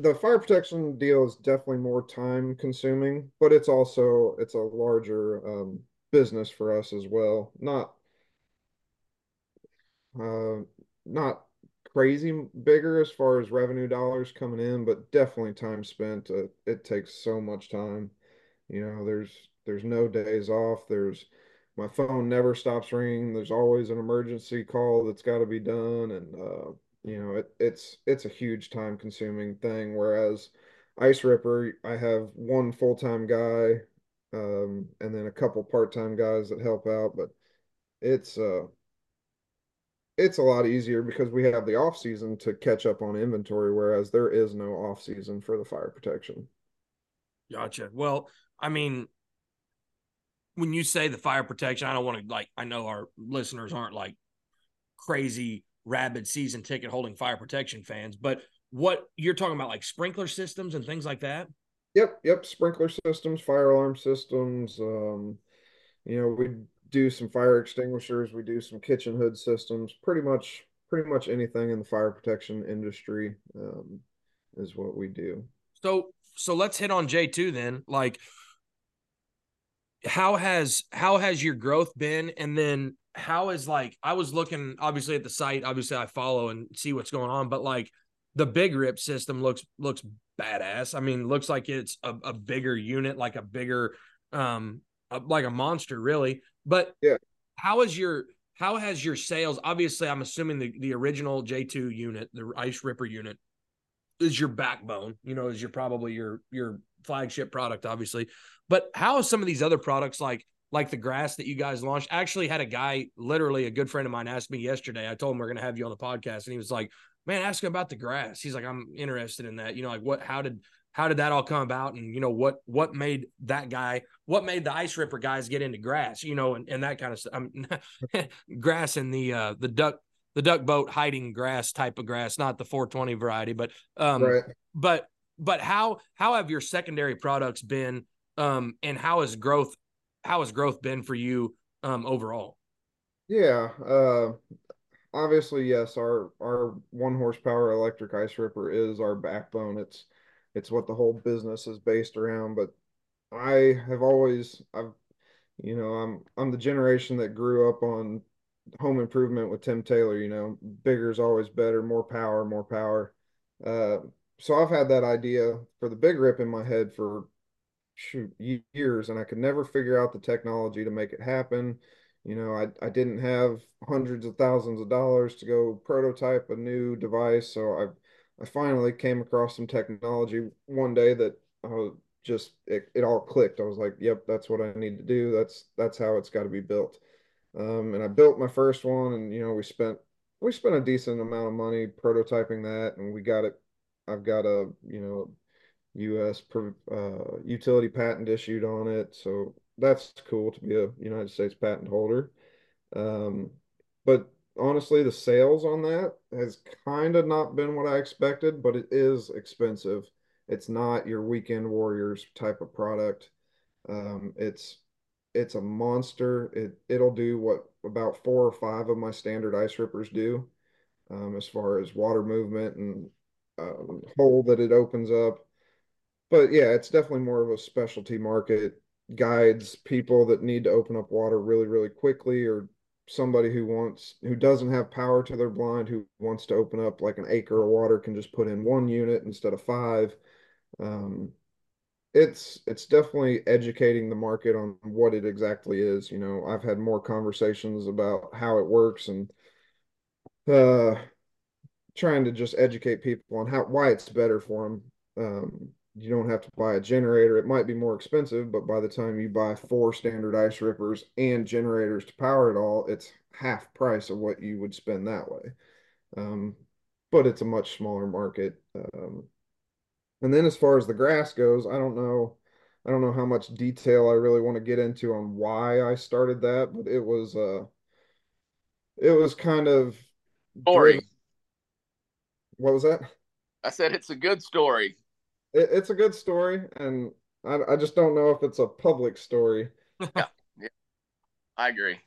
[SPEAKER 3] the fire protection deal is definitely more time consuming, but it's also it's a larger um, business for us as well. Not uh, not crazy bigger as far as revenue dollars coming in, but definitely time spent. Uh, it takes so much time. You know, there's there's no days off. There's my phone never stops ringing. There's always an emergency call that's got to be done, and uh, you know, it, it's it's a huge time consuming thing. Whereas Ice Ripper, I have one full time guy, um, and then a couple part time guys that help out, but it's uh it's a lot easier because we have the off season to catch up on inventory, whereas there is no off season for the fire protection.
[SPEAKER 2] Gotcha. Well, I mean, when you say the fire protection, I don't want to like. I know our listeners aren't like crazy rabid season ticket holding fire protection fans, but what you're talking about, like sprinkler systems and things like that.
[SPEAKER 3] Yep, yep. Sprinkler systems, fire alarm systems. Um, you know, we do some fire extinguishers. We do some kitchen hood systems. Pretty much, pretty much anything in the fire protection industry um, is what we do.
[SPEAKER 2] So, so let's hit on J two then. Like, how has how has your growth been, and then how is like I was looking obviously at the site. Obviously, I follow and see what's going on, but like the big rip system looks looks badass. I mean, looks like it's a, a bigger unit, like a bigger um a, like a monster, really. But
[SPEAKER 3] yeah,
[SPEAKER 2] how is your how has your sales? Obviously, I'm assuming the the original J2 unit, the Ice Ripper unit, is your backbone. You know, is your probably your your flagship product, obviously. But how is some of these other products like like the grass that you guys launched. I actually had a guy, literally a good friend of mine, asked me yesterday. I told him we're going to have you on the podcast, and he was like, "Man, ask him about the grass." He's like, "I'm interested in that." You know, like what? How did how did that all come about? And you know what what made that guy? What made the ice ripper guys get into grass? You know, and, and that kind of stuff. Um, grass and the uh the duck the duck boat hiding grass type of grass, not the 420 variety, but um, right. but but how how have your secondary products been? Um, and how has growth how has growth been for you um, overall?
[SPEAKER 3] Yeah, uh, obviously, yes. Our our one horsepower electric ice ripper is our backbone. It's it's what the whole business is based around. But I have always I've you know I'm I'm the generation that grew up on home improvement with Tim Taylor. You know, bigger is always better, more power, more power. Uh, so I've had that idea for the big rip in my head for shoot years and I could never figure out the technology to make it happen. You know, I, I didn't have hundreds of thousands of dollars to go prototype a new device. So I I finally came across some technology one day that I was just it, it all clicked. I was like, yep, that's what I need to do. That's that's how it's got to be built. Um, and I built my first one and you know, we spent we spent a decent amount of money prototyping that and we got it I've got a, you know, U.S. Uh, utility patent issued on it. So that's cool to be a United States patent holder. Um, but honestly, the sales on that has kind of not been what I expected, but it is expensive. It's not your weekend warriors type of product. Um, it's it's a monster. It it'll do what about four or five of my standard ice rippers do, um, as far as water movement and um, hole that it opens up but yeah, it's definitely more of a specialty market. Guides people that need to open up water really, really quickly, or somebody who wants who doesn't have power to their blind who wants to open up like an acre of water can just put in one unit instead of five. Um, it's it's definitely educating the market on what it exactly is. You know, I've had more conversations about how it works and uh, trying to just educate people on how why it's better for them. Um, you don't have to buy a generator. It might be more expensive, but by the time you buy four standard ice rippers and generators to power it all, it's half price of what you would spend that way. Um, but it's a much smaller market. Um, and then as far as the grass goes, I don't know. I don't know how much detail I really want to get into on why I started that, but it was uh it was kind of
[SPEAKER 1] story.
[SPEAKER 3] What was that?
[SPEAKER 1] I said it's a good story
[SPEAKER 3] it, it's a good story, and I, I just don't know if it's a public story.
[SPEAKER 1] yeah, yeah, I agree.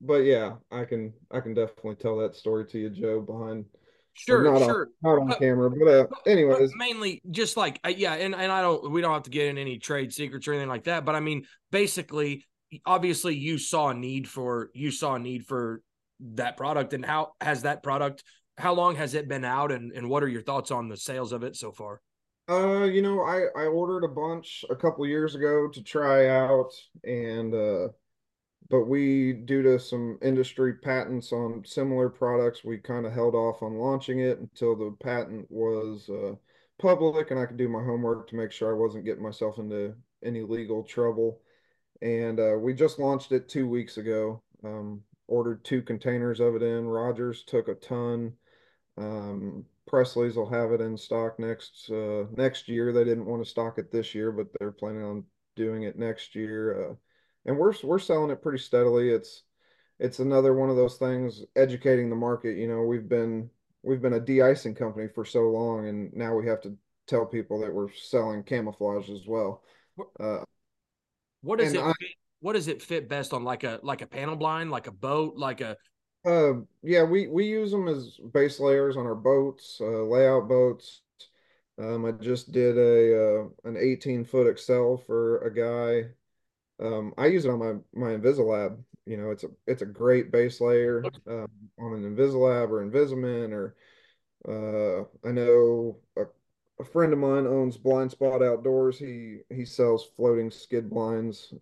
[SPEAKER 3] But yeah, I can I can definitely tell that story to you, Joe, behind
[SPEAKER 2] Sure,
[SPEAKER 3] not
[SPEAKER 2] sure.
[SPEAKER 3] On, not on but, camera, but uh, anyways,
[SPEAKER 2] but mainly just like uh, yeah, and and I don't we don't have to get in any trade secrets or anything like that. But I mean, basically, obviously, you saw a need for you saw a need for that product, and how has that product? How long has it been out, and and what are your thoughts on the sales of it so far?
[SPEAKER 3] Uh, you know, I I ordered a bunch a couple years ago to try out, and uh but we, due to some industry patents on similar products, we kind of held off on launching it until the patent was uh, public and I could do my homework to make sure I wasn't getting myself into any legal trouble. And uh, we just launched it two weeks ago. Um, ordered two containers of it in. Rogers took a ton. Um, Presley's will have it in stock next uh, next year. They didn't want to stock it this year, but they're planning on doing it next year. Uh, and we're we're selling it pretty steadily. It's it's another one of those things educating the market. You know, we've been we've been a de-icing company for so long, and now we have to tell people that we're selling camouflage as well. Uh,
[SPEAKER 2] what does it I, fit, what does it fit best on like a like a panel blind, like a boat, like a
[SPEAKER 3] uh yeah, we we use them as base layers on our boats, uh, layout boats. Um, I just did a uh, an 18 foot Excel for a guy um, I use it on my my Invisilab. You know, it's a it's a great base layer um, on an Invisilab or Invisiman or uh, I know a, a friend of mine owns Blind Spot Outdoors. He he sells floating skid blinds.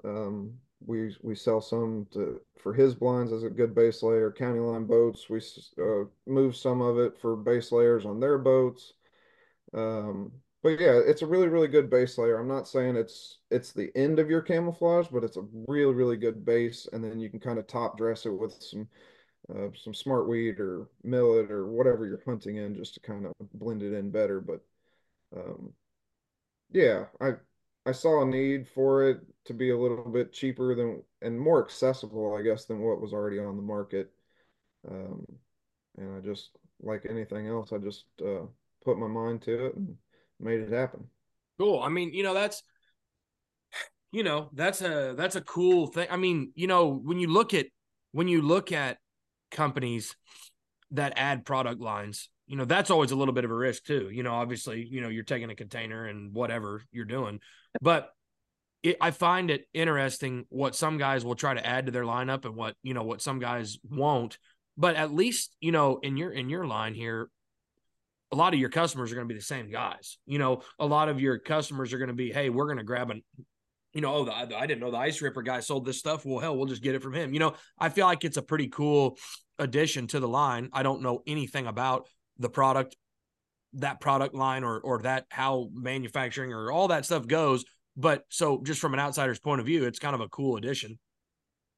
[SPEAKER 3] We we sell some to for his blinds as a good base layer. County line boats. We uh, move some of it for base layers on their boats. Um, but yeah, it's a really, really good base layer. I'm not saying it's it's the end of your camouflage, but it's a really, really good base, and then you can kind of top dress it with some uh, some smartweed or millet or whatever you're hunting in, just to kind of blend it in better. But um, yeah, I I saw a need for it to be a little bit cheaper than and more accessible, I guess, than what was already on the market. Um, and I just like anything else, I just uh, put my mind to it and made it happen.
[SPEAKER 2] Cool. I mean, you know, that's you know, that's a that's a cool thing. I mean, you know, when you look at when you look at companies that add product lines, you know, that's always a little bit of a risk too. You know, obviously, you know, you're taking a container and whatever you're doing. But it, I find it interesting what some guys will try to add to their lineup and what, you know, what some guys won't. But at least, you know, in your in your line here, a lot of your customers are going to be the same guys. You know, a lot of your customers are going to be, hey, we're going to grab an, you know, oh, the, I didn't know the Ice Ripper guy sold this stuff. Well, hell, we'll just get it from him. You know, I feel like it's a pretty cool addition to the line. I don't know anything about the product, that product line, or or that how manufacturing or all that stuff goes. But so, just from an outsider's point of view, it's kind of a cool addition.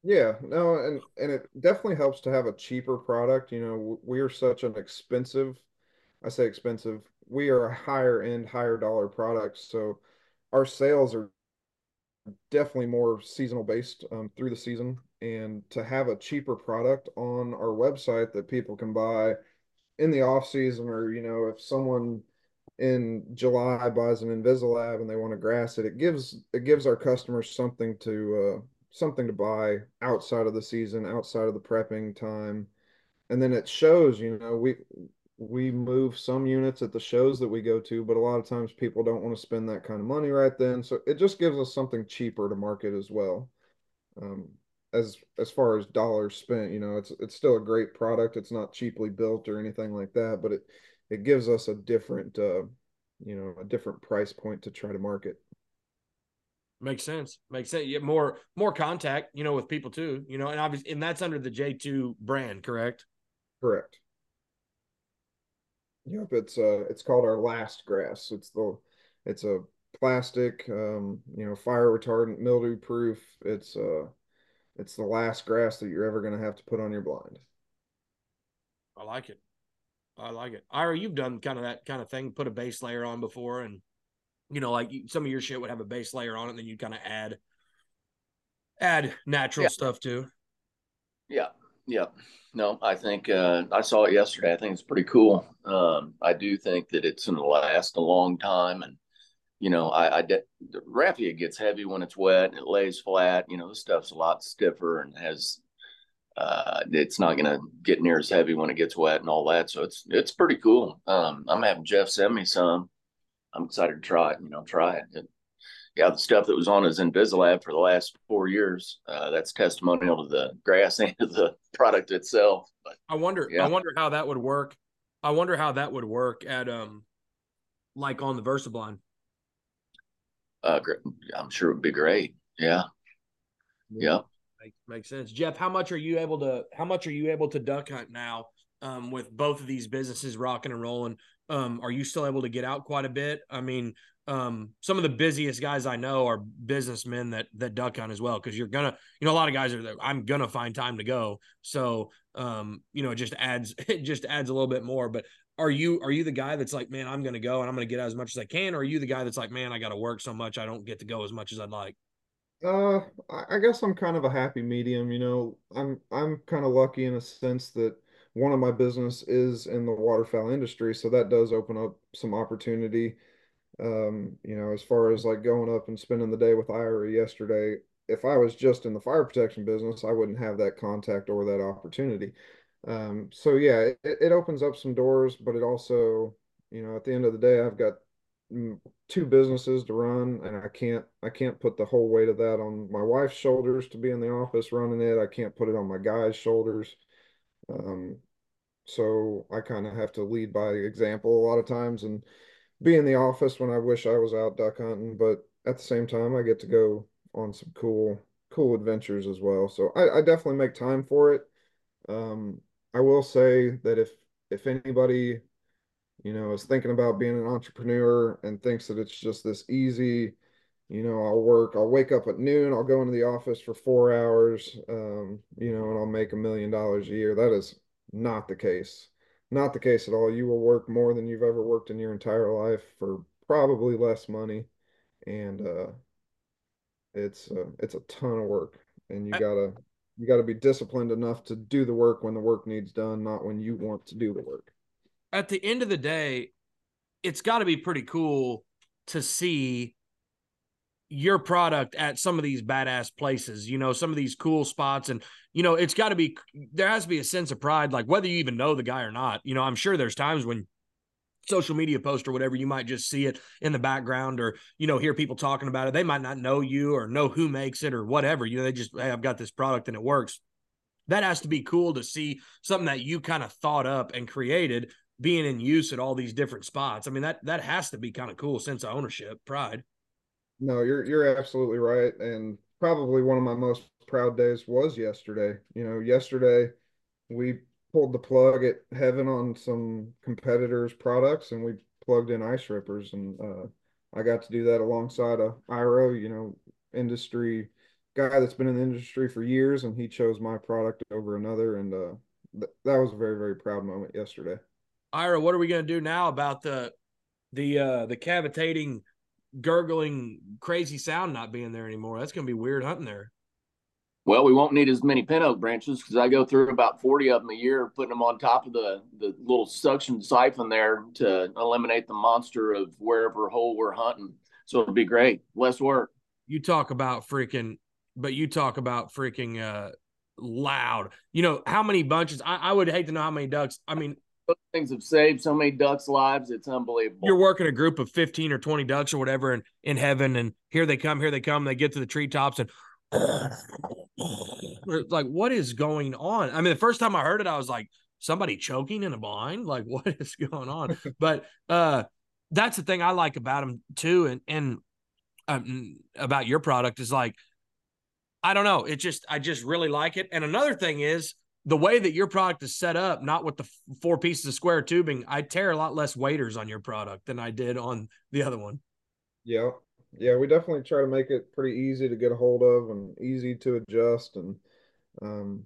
[SPEAKER 3] Yeah, no, and and it definitely helps to have a cheaper product. You know, we are such an expensive I say expensive. We are a higher end, higher dollar product, so our sales are definitely more seasonal based um, through the season. And to have a cheaper product on our website that people can buy in the off season, or you know, if someone in July buys an Invisilab and they want to grass it, it gives it gives our customers something to uh, something to buy outside of the season, outside of the prepping time, and then it shows. You know, we we move some units at the shows that we go to, but a lot of times people don't want to spend that kind of money right then. So it just gives us something cheaper to market as well. Um, as as far as dollars spent, you know, it's it's still a great product. It's not cheaply built or anything like that, but it it gives us a different uh, you know, a different price point to try to market.
[SPEAKER 2] Makes sense. Makes sense. You more more contact, you know, with people too, you know, and obviously and that's under the J2 brand, correct?
[SPEAKER 3] Correct. Yep, it's uh it's called our last grass. It's the it's a plastic, um, you know, fire retardant, mildew proof. It's uh it's the last grass that you're ever gonna have to put on your blind.
[SPEAKER 2] I like it. I like it. Ira, you've done kind of that kind of thing, put a base layer on before, and you know, like some of your shit would have a base layer on it, and then you'd kind of add add natural yeah. stuff too.
[SPEAKER 1] Yeah, yeah. No, I think uh, I saw it yesterday. I think it's pretty cool. Um, I do think that it's going to last a long time, and you know, I, I de- the raffia gets heavy when it's wet and it lays flat. You know, the stuff's a lot stiffer and has uh, it's not going to get near as heavy when it gets wet and all that. So it's it's pretty cool. Um, I'm having Jeff send me some. I'm excited to try it. You know, try it. it yeah, the stuff that was on his InvisiLab for the last four years. Uh, that's testimonial to the grass and to the product itself. But
[SPEAKER 2] I wonder, yeah. I wonder how that would work. I wonder how that would work at um, like on the VersaBlind.
[SPEAKER 1] Uh, I'm sure it would be great. Yeah, yeah.
[SPEAKER 2] Make, makes sense. Jeff, how much are you able to? How much are you able to duck hunt now? Um, with both of these businesses rocking and rolling, um, are you still able to get out quite a bit? I mean, um, some of the busiest guys I know are businessmen that that duck hunt as well. Because you're gonna, you know, a lot of guys are there. I'm gonna find time to go. So, um, you know, it just adds it just adds a little bit more. But are you are you the guy that's like, man, I'm gonna go and I'm gonna get out as much as I can, or are you the guy that's like, man, I got to work so much I don't get to go as much as I'd like?
[SPEAKER 3] Uh, I guess I'm kind of a happy medium. You know, I'm I'm kind of lucky in a sense that one of my business is in the waterfowl industry, so that does open up some opportunity. Um, you know, as far as like going up and spending the day with Ira yesterday, if I was just in the fire protection business, I wouldn't have that contact or that opportunity. Um, so yeah, it, it opens up some doors, but it also, you know, at the end of the day, I've got two businesses to run and I can't I can't put the whole weight of that on my wife's shoulders to be in the office running it. I can't put it on my guys' shoulders. Um, so I kind of have to lead by example a lot of times and be in the office when I wish I was out duck hunting, but at the same time I get to go on some cool cool adventures as well. So I, I definitely make time for it. Um, I will say that if if anybody you know, is thinking about being an entrepreneur and thinks that it's just this easy, you know, I'll work, I'll wake up at noon, I'll go into the office for four hours, um, you know, and I'll make a million dollars a year. That is not the case. Not the case at all. You will work more than you've ever worked in your entire life for probably less money. And uh, it's uh, it's a ton of work. And you gotta you gotta be disciplined enough to do the work when the work needs done, not when you want to do the work
[SPEAKER 2] at the end of the day, it's got to be pretty cool to see your product at some of these badass places, you know, some of these cool spots. And, you know, it's got to be, there has to be a sense of pride, like whether you even know the guy or not. You know, I'm sure there's times when social media post or whatever, you might just see it in the background or, you know, hear people talking about it. They might not know you or know who makes it or whatever. You know, they just, hey, I've got this product and it works. That has to be cool to see something that you kind of thought up and created being in use at all these different spots. I mean, that that has to be kind of cool sense of ownership, pride.
[SPEAKER 3] No, you're you're absolutely right. And probably one of my most proud days was yesterday. You know, yesterday we pulled the plug at Heaven on some competitors' products and we plugged in ice rippers and uh, I got to do that alongside a Ira, you know, industry guy that's been in the industry for years and he chose my product over another and uh, th- that was a very very proud moment yesterday.
[SPEAKER 2] Ira, what are we going to do now about the the uh the cavitating, gurgling, crazy sound not being there anymore? That's going to be weird hunting there.
[SPEAKER 1] Well, we won't need as many pin oak branches because I go through about 40 of them a year, putting them on top of the, the little suction siphon there to eliminate the monster of wherever hole we're hunting. So it'll be great. Less work.
[SPEAKER 2] You talk about freaking, but you talk about freaking uh loud. You know, how many bunches? I, I would hate to know how many ducks. I mean,
[SPEAKER 1] those things have saved so many ducks' lives. It's unbelievable.
[SPEAKER 2] You're working a group of 15 or 20 ducks or whatever and in heaven, and here they come, here they come. They get to the treetops and like, what is going on? I mean, the first time I heard it, I was like, somebody choking in a blind? Like, what is going on? but uh that's the thing I like about them too, and and um, about your product is like, I don't know, it just I just really like it. And another thing is the way that your product is set up, not with the four pieces of square tubing, I tear a lot less waders on your product than I did on the other one.
[SPEAKER 3] Yeah. Yeah, we definitely try to make it pretty easy to get a hold of and easy to adjust and um,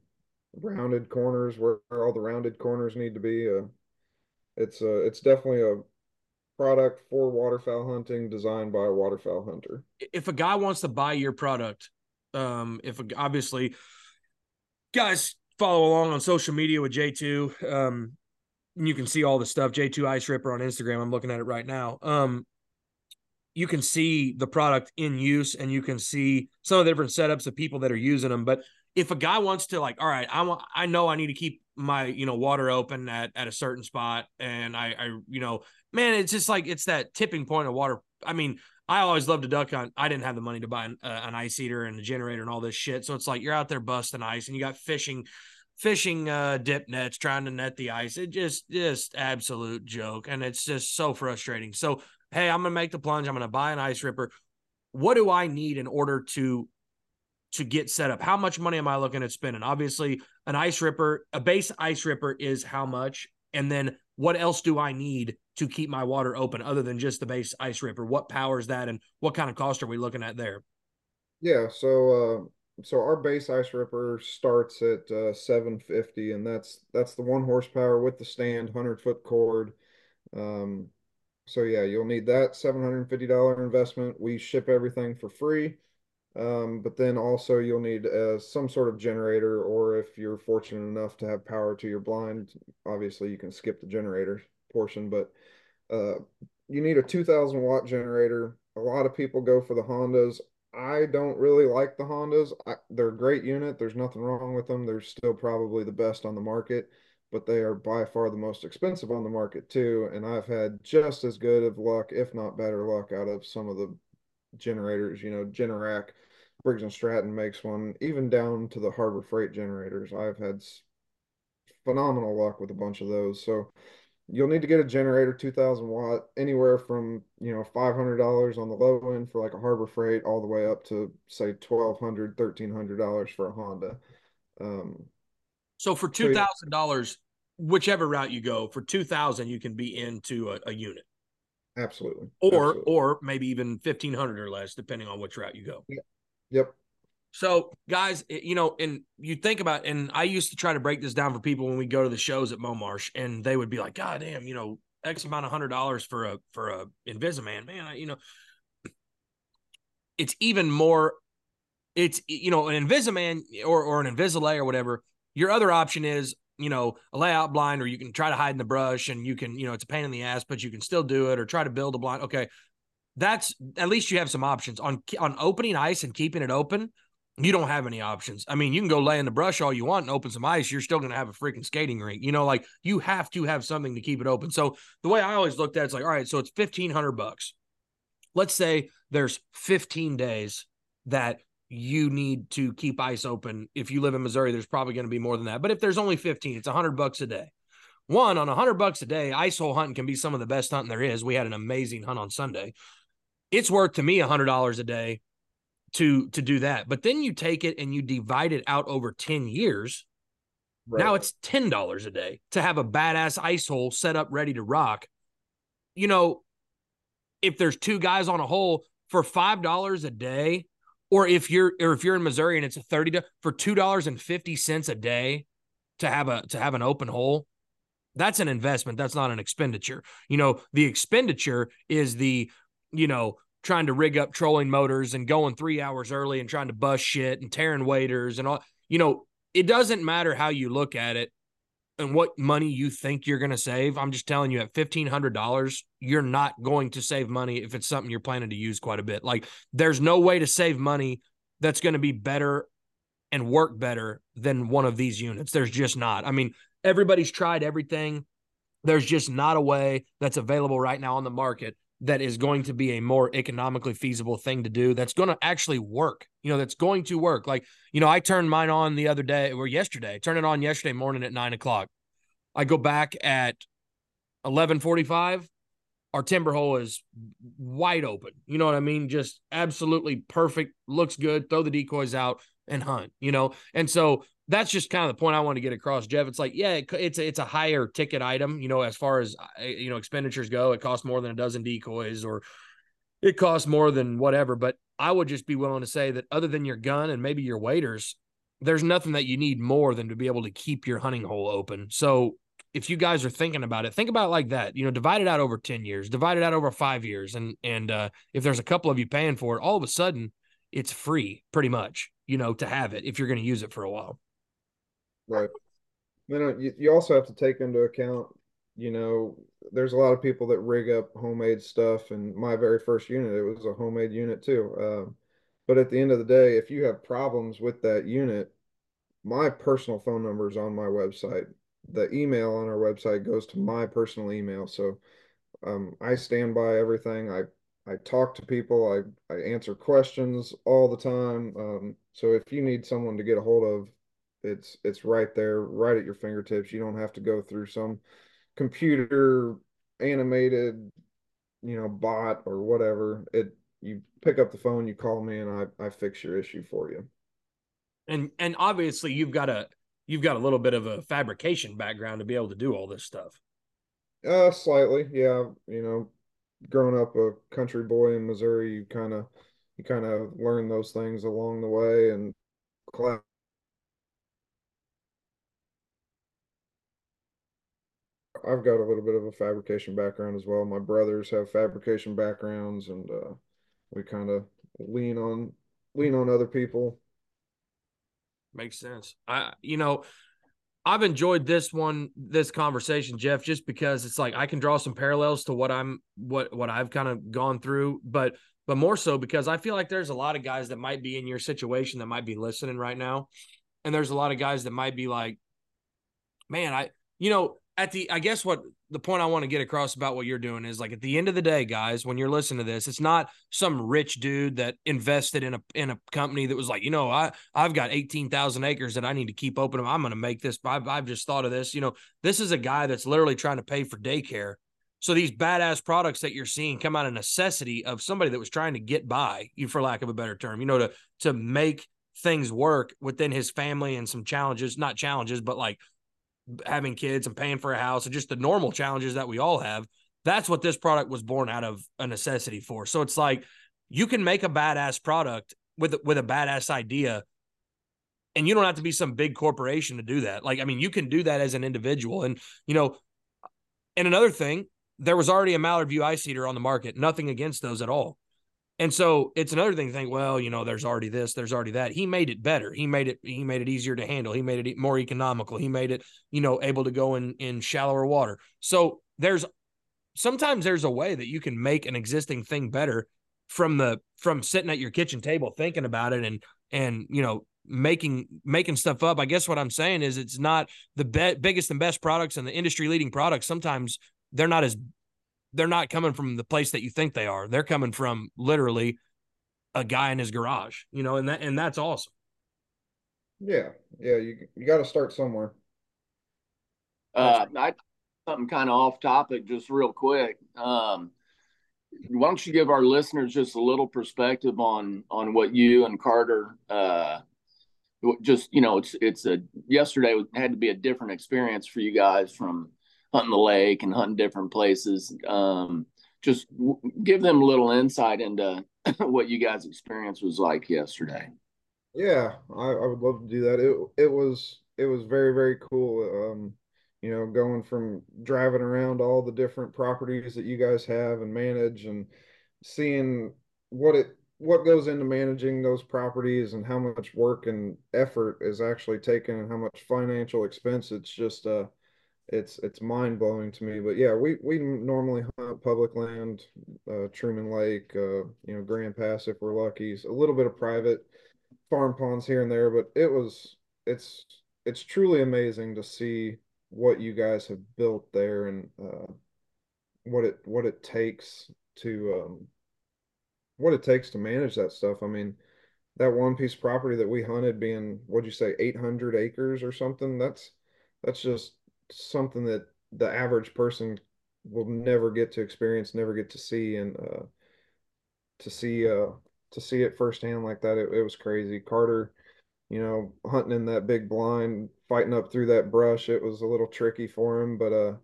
[SPEAKER 3] rounded corners where all the rounded corners need to be. Uh, it's uh, it's definitely a product for waterfowl hunting designed by a waterfowl hunter.
[SPEAKER 2] If a guy wants to buy your product, um, if a, obviously guys follow along on social media with J2. Um, you can see all the stuff. J2 Ice Ripper on Instagram. I'm looking at it right now. Um, you can see the product in use and you can see some of the different setups of people that are using them. But if a guy wants to like, all right, I want, I know I need to keep my, you know, water open at, at a certain spot. And I, I, you know, man, it's just like, it's that tipping point of water. I mean, I always loved to duck hunt. I didn't have the money to buy an, uh, an ice eater and a generator and all this shit. So it's like, you're out there busting ice and you got fishing, fishing uh dip nets trying to net the ice it just just absolute joke and it's just so frustrating so hey i'm gonna make the plunge i'm gonna buy an ice ripper. What do i need in order to to get set up? How much money am i looking at spending? Obviously an ice ripper a base ice ripper is how much and then what else do i need to keep my water open other than just the base ice ripper? What powers that and what kind of cost are we looking at there?
[SPEAKER 3] Yeah so uh so our base ice ripper starts at uh, 750 and that's that's the one horsepower with the stand 100 foot cord. Um, so yeah you'll need that $750 investment we ship everything for free um, but then also you'll need uh, some sort of generator or if you're fortunate enough to have power to your blind obviously you can skip the generator portion but uh, you need a 2000 watt generator a lot of people go for the hondas I don't really like the Hondas. I, they're a great unit. There's nothing wrong with them. They're still probably the best on the market, but they are by far the most expensive on the market too. And I've had just as good of luck, if not better luck, out of some of the generators. You know, Generac, Briggs and Stratton makes one, even down to the Harbor Freight generators. I've had phenomenal luck with a bunch of those. So you'll need to get a generator 2000 watt anywhere from you know $500 on the low end for like a harbor freight all the way up to say $1200 $1300 for a honda um,
[SPEAKER 2] so for $2000 whichever route you go for 2000 you can be into a, a unit
[SPEAKER 3] absolutely
[SPEAKER 2] or
[SPEAKER 3] absolutely.
[SPEAKER 2] or maybe even 1500 or less depending on which route you go
[SPEAKER 3] yep, yep.
[SPEAKER 2] So, guys, you know, and you think about, and I used to try to break this down for people when we go to the shows at Momarsh, and they would be like, "God damn, you know, X amount of hundred dollars for a for a Invisiman, man, I, you know." It's even more. It's you know an Invisiman or or an Invisilay or whatever. Your other option is you know a layout blind, or you can try to hide in the brush, and you can you know it's a pain in the ass, but you can still do it, or try to build a blind. Okay, that's at least you have some options on on opening ice and keeping it open you don't have any options. I mean, you can go lay in the brush all you want and open some ice. You're still going to have a freaking skating rink. You know, like you have to have something to keep it open. So the way I always looked at it, it's like, all right, so it's fifteen hundred bucks. Let's say there's 15 days that you need to keep ice open. If you live in Missouri, there's probably going to be more than that. But if there's only 15, it's 100 bucks a day. One on 100 bucks a day, ice hole hunting can be some of the best hunting there is. We had an amazing hunt on Sunday. It's worth to me $100 a day to to do that. But then you take it and you divide it out over 10 years. Right. Now it's $10 a day to have a badass ice hole set up ready to rock. You know, if there's two guys on a hole for $5 a day, or if you're or if you're in Missouri and it's a 30 to, for $2.50 a day to have a to have an open hole, that's an investment. That's not an expenditure. You know, the expenditure is the, you know, trying to rig up trolling motors and going three hours early and trying to bust shit and tearing waders and all. You know, it doesn't matter how you look at it and what money you think you're going to save. I'm just telling you, at $1,500, you're not going to save money if it's something you're planning to use quite a bit. Like, there's no way to save money that's going to be better and work better than one of these units. There's just not. I mean, everybody's tried everything. There's just not a way that's available right now on the market that is going to be a more economically feasible thing to do that's going to actually work you know that's going to work. Like you know i turned mine on the other day or yesterday turned it on yesterday morning at nine o'clock. I go back at 11.45 our timber hole is wide open you know what i mean? Just absolutely perfect looks good throw the decoys out and hunt you know? And so that's just kind of the point I want to get across, Jeff. It's like, yeah, it, it's a, it's a higher ticket item, you know, as far as uh, you know expenditures go. It costs more than a dozen decoys, or it costs more than whatever. But I would just be willing to say that other than your gun and maybe your waders, there's nothing that you need more than to be able to keep your hunting hole open. So if you guys are thinking about it, think about it like that. You know, divide it out over ten years, divide it out over five years, and and uh, if there's a couple of you paying for it, all of a sudden it's free, pretty much. You know, to have it if you're going to use it for a while.
[SPEAKER 3] Right. Then you, you also have to take into account you know, there's a lot of people that rig up homemade stuff, and my very first unit, it was a homemade unit too. Um, but at the end of the day, if you have problems with that unit, my personal phone number is on my website. The email on our website goes to my personal email. So um, I stand by everything. I I talk to people. I I answer questions all the time. Um, so if you need someone to get a hold of, it's it's right there, right at your fingertips. You don't have to go through some computer animated, you know, bot or whatever. It you pick up the phone, you call me, and I I fix your issue for you.
[SPEAKER 2] And and obviously you've got a you've got a little bit of a fabrication background to be able to do all this stuff.
[SPEAKER 3] Uh, slightly, yeah. You know, growing up a country boy in Missouri, you kind of you kind of learn those things along the way, and class. I've got a little bit of a fabrication background as well. My brothers have fabrication backgrounds, and uh, we kind of lean on lean on other people.
[SPEAKER 2] Makes sense. I, you know, I've enjoyed this one, this conversation, Jeff, just because it's like I can draw some parallels to what I'm, what, what I've kind of gone through, but, but more so because I feel like there's a lot of guys that might be in your situation that might be listening right now, and there's a lot of guys that might be like, man, I, you know, at the I guess what the point I want to get across about what you're doing is like at the end of the day, guys, when you're listening to this, it's not some rich dude that invested in a in a company that was like, you know, I I've got eighteen thousand acres that I need to keep open. I'm going to make this. I've, I've just thought of this. You know, this is a guy that's literally trying to pay for daycare. So these badass products that you're seeing come out of necessity of somebody that was trying to get by, you for lack of a better term, you know, to to make things work within his family and some challenges, not challenges, but like having kids and paying for a house and just the normal challenges that we all have. That's what this product was born out of a necessity for. So it's like you can make a badass product with with a badass idea and you don't have to be some big corporation to do that. Like I mean, you can do that as an individual and you know and another thing, there was already a Mallard View ice eater on the market. Nothing against those at all. And so it's another thing to think, well, you know, there's already this, there's already that. He made it better. He made it, he made it easier to handle. He made it more economical. He made it, you know, able to go in in shallower water. So there's sometimes there's a way that you can make an existing thing better from the from sitting at your kitchen table thinking about it and and you know making making stuff up. I guess what I'm saying is it's not the be- biggest and best products and the industry leading products. Sometimes they're not as they're not coming from the place that you think they are. They're coming from literally a guy in his garage, you know, and that and that's awesome.
[SPEAKER 3] Yeah, yeah, you you got to start somewhere.
[SPEAKER 1] Uh, I something kind of off topic, just real quick. Um, why don't you give our listeners just a little perspective on on what you and Carter uh, just you know it's it's a yesterday had to be a different experience for you guys from hunting the lake and hunting different places. Um, just w- give them a little insight into what you guys' experience was like yesterday.
[SPEAKER 3] Yeah, I, I would love to do that. It it was it was very very cool. Um, you know, going from driving around all the different properties that you guys have and manage, and seeing what it what goes into managing those properties and how much work and effort is actually taken and how much financial expense it's just uh it's it's mind blowing to me. But yeah, we we normally hunt public land, uh, Truman Lake, uh, you know, Grand Pass if we're lucky. A little bit of private farm ponds here and there, but it was it's it's truly amazing to see what you guys have built there and uh, what it what it takes to um, what it takes to manage that stuff. I mean, that one piece property that we hunted being what'd you say, 800 acres or something? That's that's just something that the average person will never get to experience, never get to see, and uh, to see uh, to see it firsthand like that, it, it was crazy. Carter, you know, hunting in that big blind, fighting up through that brush, it was a little tricky for him, but uh,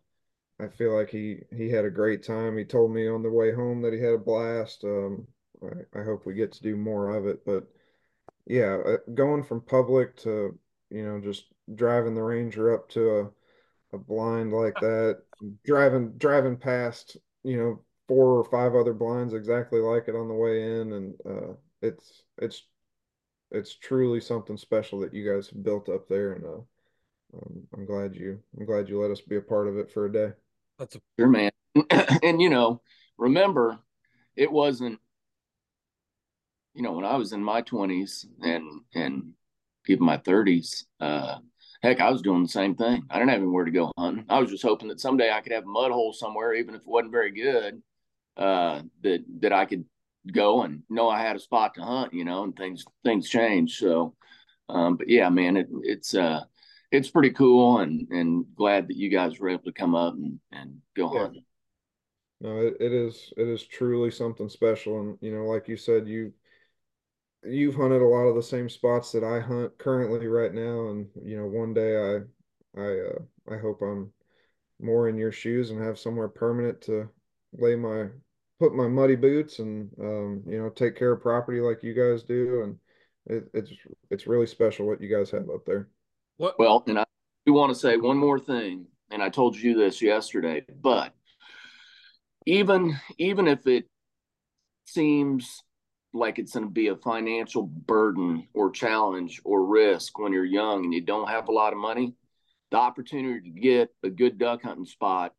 [SPEAKER 3] I feel like he he had a great time. He told me on the way home that he had a blast. Um, I, I hope we get to do more of it, but yeah, uh, going from public to you know just driving the Ranger up to a a blind like that, driving driving past, you know, four or five other blinds exactly like it on the way in, and uh, it's it's it's truly something special that you guys have built up there, and uh, um, I'm glad you I'm glad you let us be a part of it for a day.
[SPEAKER 2] That's a
[SPEAKER 1] sure, man. and you know, remember, it wasn't. You know, when I was in my twenties and and even my thirties, uh, heck, I was doing the same thing. I didn't have anywhere to go hunting. I was just hoping that someday I could have a mud hole somewhere, even if it wasn't very good, uh, that that I could go and know I had a spot to hunt. You know, and things things change. So, um, but yeah, man, it, it's uh, it's pretty cool, and and glad that you guys were able to come up and and go yeah. hunting.
[SPEAKER 3] No, it, it is it is truly something special, and you know, like you said, you you've hunted a lot of the same spots that I hunt currently right now, and you know, one day I I uh, I hope I'm more in your shoes and have somewhere permanent to lay my put my muddy boots and um, you know take care of property like you guys do, and it, it's it's really special what you guys have up there.
[SPEAKER 1] What? Well, and I do want to say one more thing, and I told you this yesterday, but even even if it seems like it's going to be a financial burden or challenge or risk when you're young and you don't have a lot of money, the opportunity to get a good duck hunting spot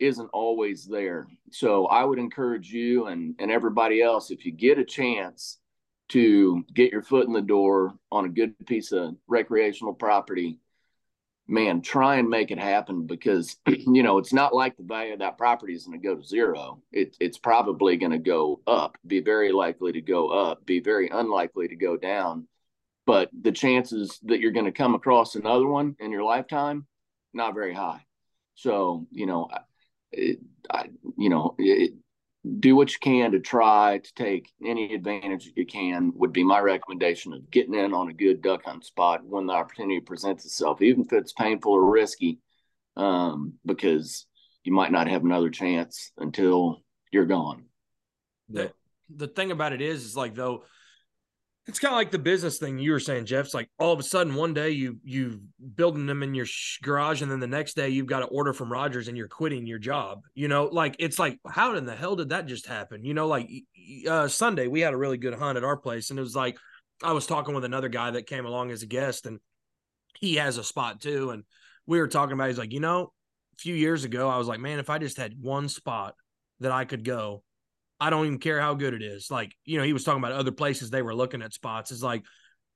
[SPEAKER 1] isn't always there. So I would encourage you and, and everybody else, if you get a chance to get your foot in the door on a good piece of recreational property, man, try and make it happen because you know it's not like the value of that property is going to go to zero. It, it's probably going to go up, be very likely to go up, be very unlikely to go down. But the chances that you're going to come across another one in your lifetime, not very high. So you know, it, I, you know, it, do what you can to try to take any advantage you can would be my recommendation of getting in on a good duck hunt spot when the opportunity presents itself, even if it's painful or risky, um, because you might not have another chance until you're gone.
[SPEAKER 2] The the thing about it is, is like though it's kind of like the business thing you were saying, Jeff. It's like all of a sudden one day you you building them in your garage, and then the next day you've got an order from Rogers and you're quitting your job. You know, like it's like how in the hell did that just happen? You know, like uh, Sunday we had a really good hunt at our place, and it was like I was talking with another guy that came along as a guest, and he has a spot too, and we were talking about. He's like, you know, a few years ago I was like, man, if I just had one spot that I could go I don't even care how good it is. Like, you know, he was talking about other places they were looking at spots. It's like,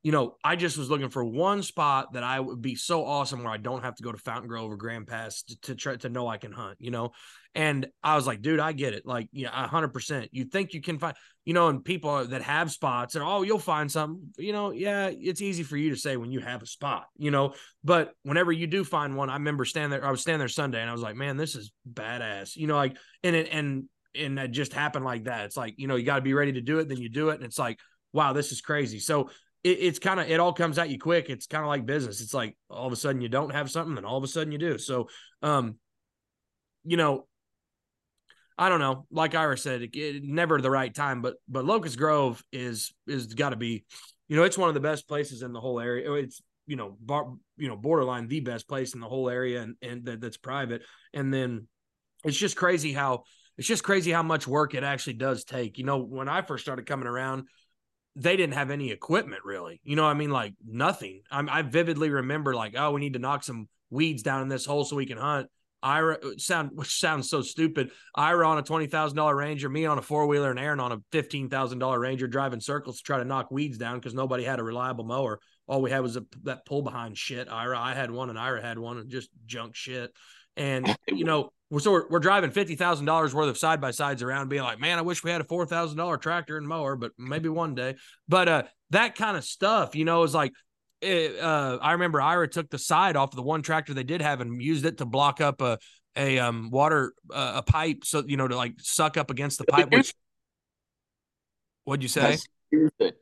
[SPEAKER 2] you know, I just was looking for one spot that I would be so awesome where I don't have to go to Fountain Grove or Grand Pass to, to try to know I can hunt, you know? And I was like, dude, I get it. Like, yeah, hundred percent. You think you can find, you know, and people that have spots and oh, you'll find something, you know, yeah, it's easy for you to say when you have a spot, you know, but whenever you do find one, I remember standing there, I was standing there Sunday and I was like, man, this is badass, you know, like, and it, and and that just happened like that. It's like, you know, you got to be ready to do it, then you do it. And it's like, wow, this is crazy. So it, it's kind of, it all comes at you quick. It's kind of like business. It's like all of a sudden you don't have something, then all of a sudden you do. So, um, you know, I don't know. Like Ira said, it, it, never the right time, but but Locust Grove is is got to be, you know, it's one of the best places in the whole area. It's you know, bar, you know, borderline the best place in the whole area, and and that, that's private. And then it's just crazy how it's just crazy how much work it actually does take. You know, when I first started coming around, they didn't have any equipment really. You know, I mean, like nothing. I'm, I vividly remember like, oh, we need to knock some weeds down in this hole so we can hunt. Ira uh, sound which sounds so stupid. Ira on a twenty thousand dollar Ranger, me on a four wheeler, and Aaron on a fifteen thousand dollar Ranger, driving circles to try to knock weeds down because nobody had a reliable mower. All we had was a, that pull behind shit. Ira, I had one, and Ira had one, and just junk shit. And you know, we're so we're, we're driving fifty thousand dollars worth of side by sides around, being like, man, I wish we had a four thousand dollar tractor and mower, but maybe one day. But uh, that kind of stuff, you know, is like. It, uh, I remember Ira took the side off of the one tractor they did have and used it to block up a a um water uh, a pipe so you know to like suck up against the pipe. Which what'd you say?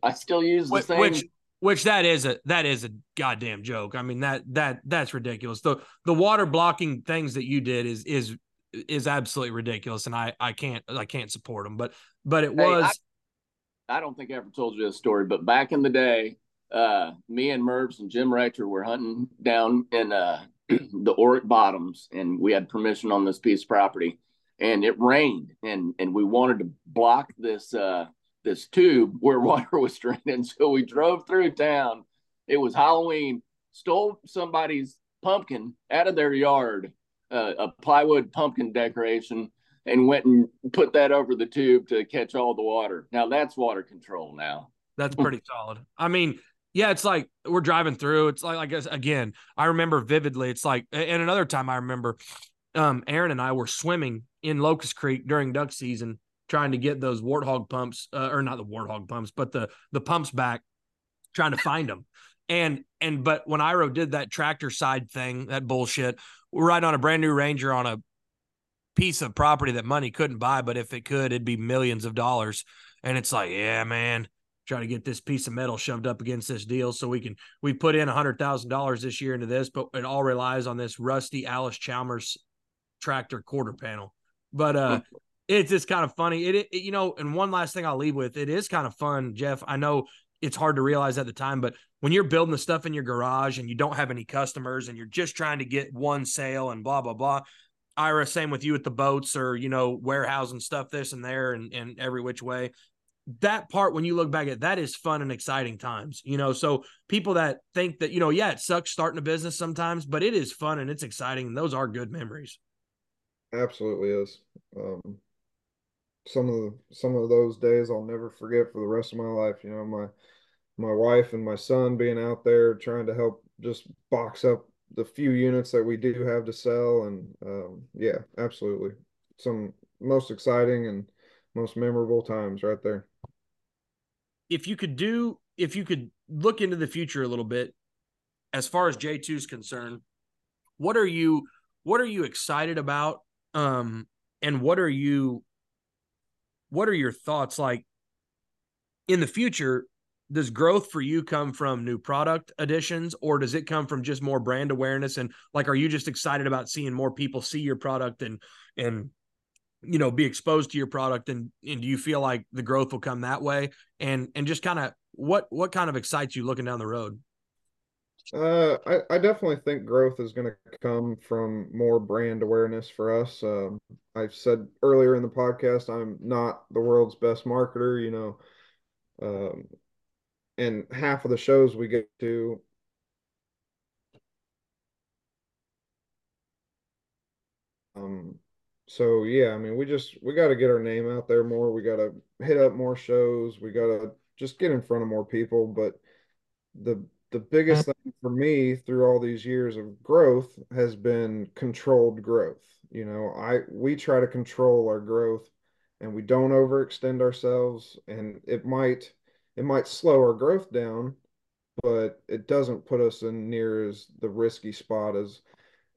[SPEAKER 1] I still use the
[SPEAKER 2] which,
[SPEAKER 1] same.
[SPEAKER 2] Which which that is a that is a goddamn joke. I mean that that that's ridiculous. The the water blocking things that you did is is is absolutely ridiculous, and I I can't I can't support them. But but it was.
[SPEAKER 1] I, I, don't think I ever told you this story, but back in the day, uh, me and Mervs and Jim Rector were hunting down in uh, the Oric Bottoms, and we had permission on this piece of property, and it rained, and and we wanted to block this. Uh, this tube where water was draining. So we drove through town. It was Halloween, stole somebody's pumpkin out of their yard, uh, a plywood pumpkin decoration and went and put that over the tube to catch all the water. Now that's water control. Now
[SPEAKER 2] that's pretty solid. I mean, yeah, it's like we're driving through. It's like I guess again, I remember vividly. It's like, and another time I remember, um, Aaron and I were swimming in Locust Creek during duck season, trying to get those warthog pumps, uh, or not the warthog pumps, but the the pumps back, trying to find them. And and but when Ira did that tractor side thing, that bullshit, we're riding on a brand new Ranger on a piece of property that money couldn't buy, but if it could, it'd be millions of dollars. And it's like, yeah, man, try to get this piece of metal shoved up against this deal so we can we put in a hundred thousand dollars this year into this, but it all relies on this rusty Allis Chalmers tractor quarter panel. But uh it's just kind of funny. It, it, you know, and one last thing I'll leave with, it is kind of fun, Jeff. I know it's hard to realize at the time, but when you're building the stuff in your garage and you don't have any customers and you're just trying to get one sale and blah blah blah. Ira, same with you at the boats or you know warehousing stuff this and there and, and every which way that part when you look back at that is fun and exciting times you know so people that think that you know yeah it sucks starting a business sometimes but it is fun and it's exciting and those are good memories
[SPEAKER 3] absolutely is um some of the some of those days i'll never forget for the rest of my life you know my my wife and my son being out there trying to help just box up the few units that we do have to sell. And um yeah absolutely. Some most exciting and most memorable times right there.
[SPEAKER 2] If you could do if you could look into the future a little bit as far as J2 is concerned, what are you what are you excited about? Um and what are you what are your thoughts? Like in the future does growth for you come from new product additions or does it come from just more brand awareness? And like are you just excited about seeing more people see your product and and you know be exposed to your product? And and do you feel like the growth will come that way? And and just kind of what what kind of excites you looking down the road
[SPEAKER 3] uh i, I definitely think growth is going to come from more brand awareness for us um i've said earlier in the podcast i'm not the world's best marketer you know um and half of the shows we get to um so yeah, I mean, we just we got to get our name out there more. We got to hit up more shows. We got to just get in front of more people. But the the biggest uh, thing for me through all these years of growth has been controlled growth. You know, I we try to control our growth and we don't overextend ourselves and it might it might slow our growth down, but it doesn't put us in near as the risky spot as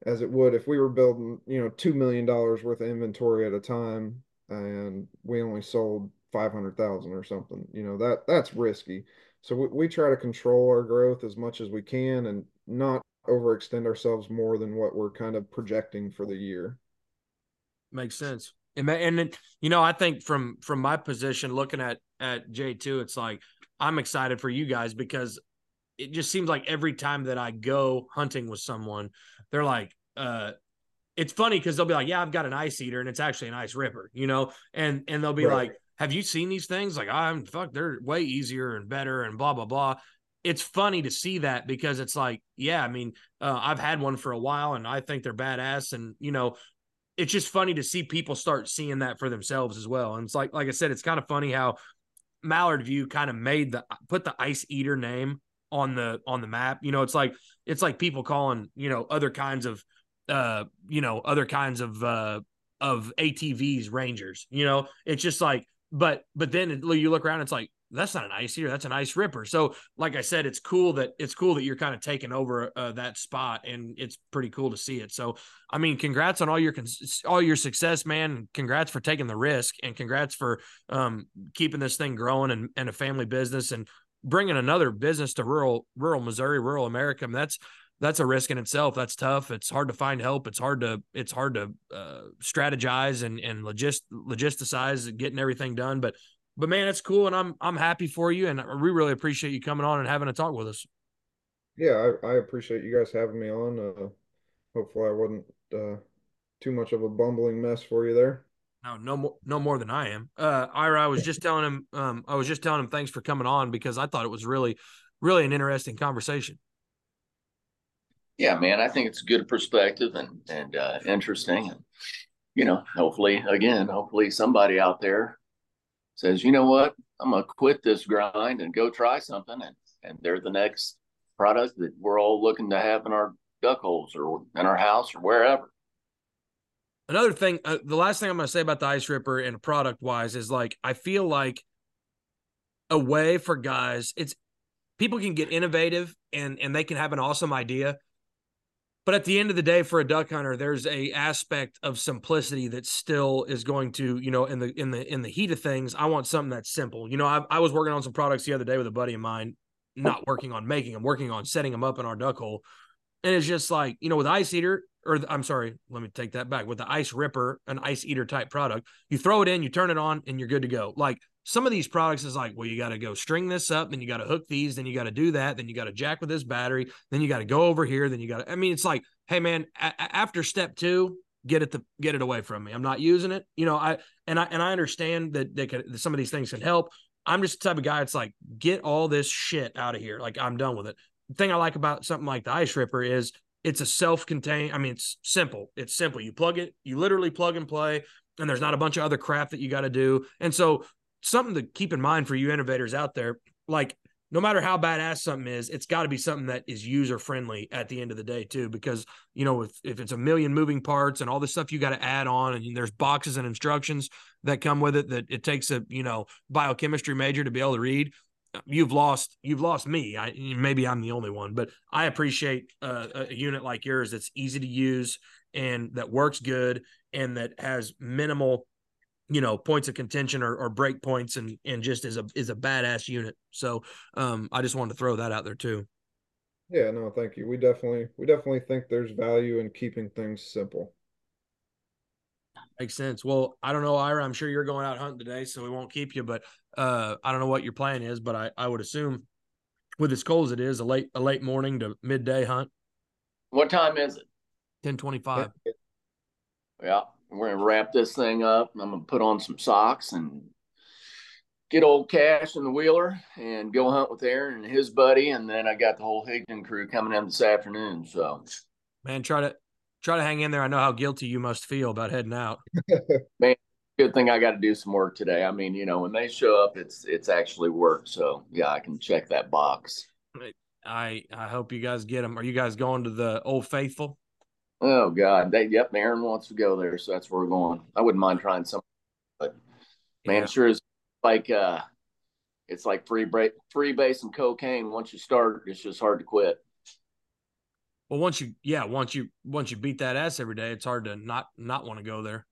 [SPEAKER 3] as it would if we were building, you know, two million dollars worth of inventory at a time and we only sold five hundred thousand or something. You know, that that's risky. So we, we try to control our growth as much as we can and not overextend ourselves more than what we're kind of projecting for the year.
[SPEAKER 2] Makes sense. And, and you know, I think from from my position looking at at J2, it's like I'm excited for you guys because it just seems like every time that I go hunting with someone, they're like, uh, it's funny because they'll be like, yeah, I've got an ice eater and it's actually an ice ripper, you know, and and they'll be right. like, have you seen these things? Like, I'm fuck, they're way easier and better and blah blah blah. It's funny to see that because it's like, yeah, I mean, uh, I've had one for a while and I think they're badass, and you know, it's just funny to see people start seeing that for themselves as well. And it's like, like I said, it's kind of funny how Mallard View kind of made the put the ice eater name on the on the map. You know, it's like it's like people calling, you know, other kinds of uh, you know, other kinds of uh of ATVs Rangers. You know, it's just like but but then you look around it's like that's not an ice eater that's an ice ripper. So like i said it's cool that it's cool that you're kind of taking over uh, that spot and it's pretty cool to see it. So i mean congrats on all your all your success man. Congrats for taking the risk and congrats for um, keeping this thing growing and, and a family business and bringing another business to rural rural Missouri, rural America. I mean, that's that's a risk in itself. That's tough. It's hard to find help. It's hard to it's hard to uh, strategize and and logist logisticize getting everything done. But but man, it's cool, and I'm I'm happy for you, and we really appreciate you coming on and having a talk with us.
[SPEAKER 3] Yeah, I, I appreciate you guys having me on. Uh, hopefully, I wasn't uh, too much of a bumbling mess for you there.
[SPEAKER 2] No, no more, no more than I am. Uh, Ira, I was just telling him, um, I was just telling him thanks for coming on because I thought it was really, really an interesting conversation.
[SPEAKER 1] Yeah, man, I think it's a good perspective and and uh, interesting, and you know, hopefully, again, hopefully somebody out there says, you know what, I'm gonna quit this grind and go try something, and and they're the next product that we're all looking to have in our duck holes or in our house or wherever.
[SPEAKER 2] Another thing, uh, the last thing I'm to say about the Ice Ripper and product wise is like I feel like a way for guys. It's people can get innovative and and they can have an awesome idea, but at the end of the day, for a duck hunter, there's a aspect of simplicity that still is going to you know in the in the in the heat of things. I want something that's simple. You know, I, I was working on some products the other day with a buddy of mine, not working on making them, working on setting them up in our duck hole. And it's just like, you know, with Ice Eater, or I'm sorry, let me take that back. With the Ice Ripper, an Ice Eater type product, you throw it in, you turn it on, and you're good to go. Like some of these products is like, well, you got to go string this up, then you got to hook these, then you got to do that, then you got to jack with this battery, then you got to go over here, then you got to. I mean, it's like, hey man, a- after step two, get it to get it away from me. I'm not using it. You know, I and I and I understand that they could some of these things can help. I'm just the type of guy. It's like get all this shit out of here. Like I'm done with it. The thing I like about something like the Ice Ripper is it's a self-contained. I mean, it's simple. It's simple. You plug it. You literally plug and play, and there's not a bunch of other crap that you got to do. And so something to keep in mind for you innovators out there, like no matter how badass something is, it's got to be something that is user friendly at the end of the day too. Because you know, if if it's a million moving parts and all this stuff you got to add on, and there's boxes and instructions that come with it that it takes a you know biochemistry major to be able to read you've lost you've lost me. I, maybe i'm the only one but i appreciate uh, a unit like yours that's easy to use and that works good and that has minimal you know points of contention or, or break points and and just is a is a badass unit. So um i just wanted to throw that out there too.
[SPEAKER 3] Yeah no thank you. We definitely we definitely think there's value in keeping things simple
[SPEAKER 2] Makes sense. Well, I don't know, Ira. I'm sure you're going out hunting today, so we won't keep you. But uh, I don't know what your plan is, but I, I would assume with as cold as it is, a late a late morning to midday hunt.
[SPEAKER 1] What time is it?
[SPEAKER 2] Ten twenty five.
[SPEAKER 1] Yeah, we're gonna wrap this thing up. I'm gonna put on some socks and get old Cash in the wheeler and go hunt with Aaron and his buddy, and then I got the whole Higdon crew coming in this afternoon. So,
[SPEAKER 2] man, try to try to hang in there. I know how guilty you must feel about heading out.
[SPEAKER 1] Man, good thing I got to do some work today. I mean, you know, when they show up, it's it's actually work. So yeah, I can check that box.
[SPEAKER 2] I I hope you guys get them. Are you guys going to the Old Faithful?
[SPEAKER 1] Oh God, they, yep. Aaron wants to go there, so that's where we're going. I wouldn't mind trying some, but man, yeah. sure is like uh, it's like free break, free base and cocaine. Once you start, it's just hard to quit.
[SPEAKER 2] Well, once you yeah, once you once you beat that ass every day, it's hard to not not want to go there.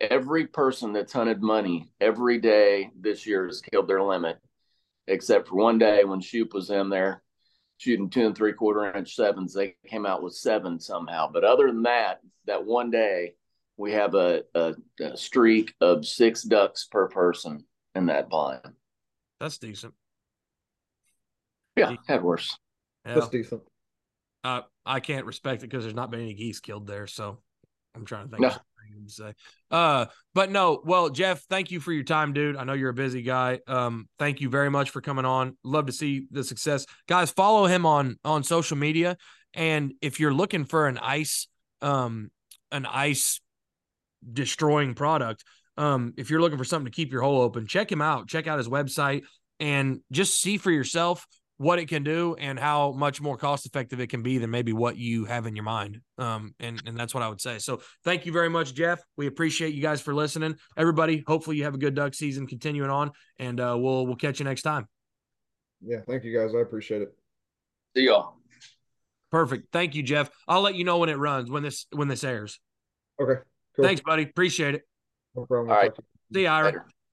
[SPEAKER 1] Every person that's hunted money every day this year has killed their limit, except for one day when Shoop was in there shooting two and three quarter inch sevens. They came out with seven somehow. But other than that, that one day we have a, a, a streak of six ducks per person in that blind.
[SPEAKER 2] That's decent.
[SPEAKER 1] Yeah, had worse.
[SPEAKER 3] Yeah. That's decent.
[SPEAKER 2] Uh, I can't respect it because there's not been any geese killed there. So I'm trying to think. No. to say. Uh, but no, well, Jeff, thank you for your time, dude. I know you're a busy guy. Um, thank you very much for coming on. Love to see the success, guys. Follow him on on social media, and if you're looking for an ice, um, an ice destroying product, um, if you're looking for something to keep your hole open, check him out. Check out his website and just see for yourself what it can do and how much more cost effective it can be than maybe what you have in your mind. Um, and, and that's what I would say. So thank you very much, Jeff. We appreciate you guys for listening. Everybody, hopefully you have a good duck season continuing on and uh, we'll, we'll catch you next time.
[SPEAKER 3] Yeah. Thank you guys. I appreciate it.
[SPEAKER 1] See y'all.
[SPEAKER 2] Perfect. Thank you, Jeff. I'll let you know when it runs, when this, when this airs.
[SPEAKER 3] Okay.
[SPEAKER 2] Cool. Thanks, buddy. Appreciate it.
[SPEAKER 3] No problem.
[SPEAKER 1] All right.
[SPEAKER 2] See you, Ira. Later.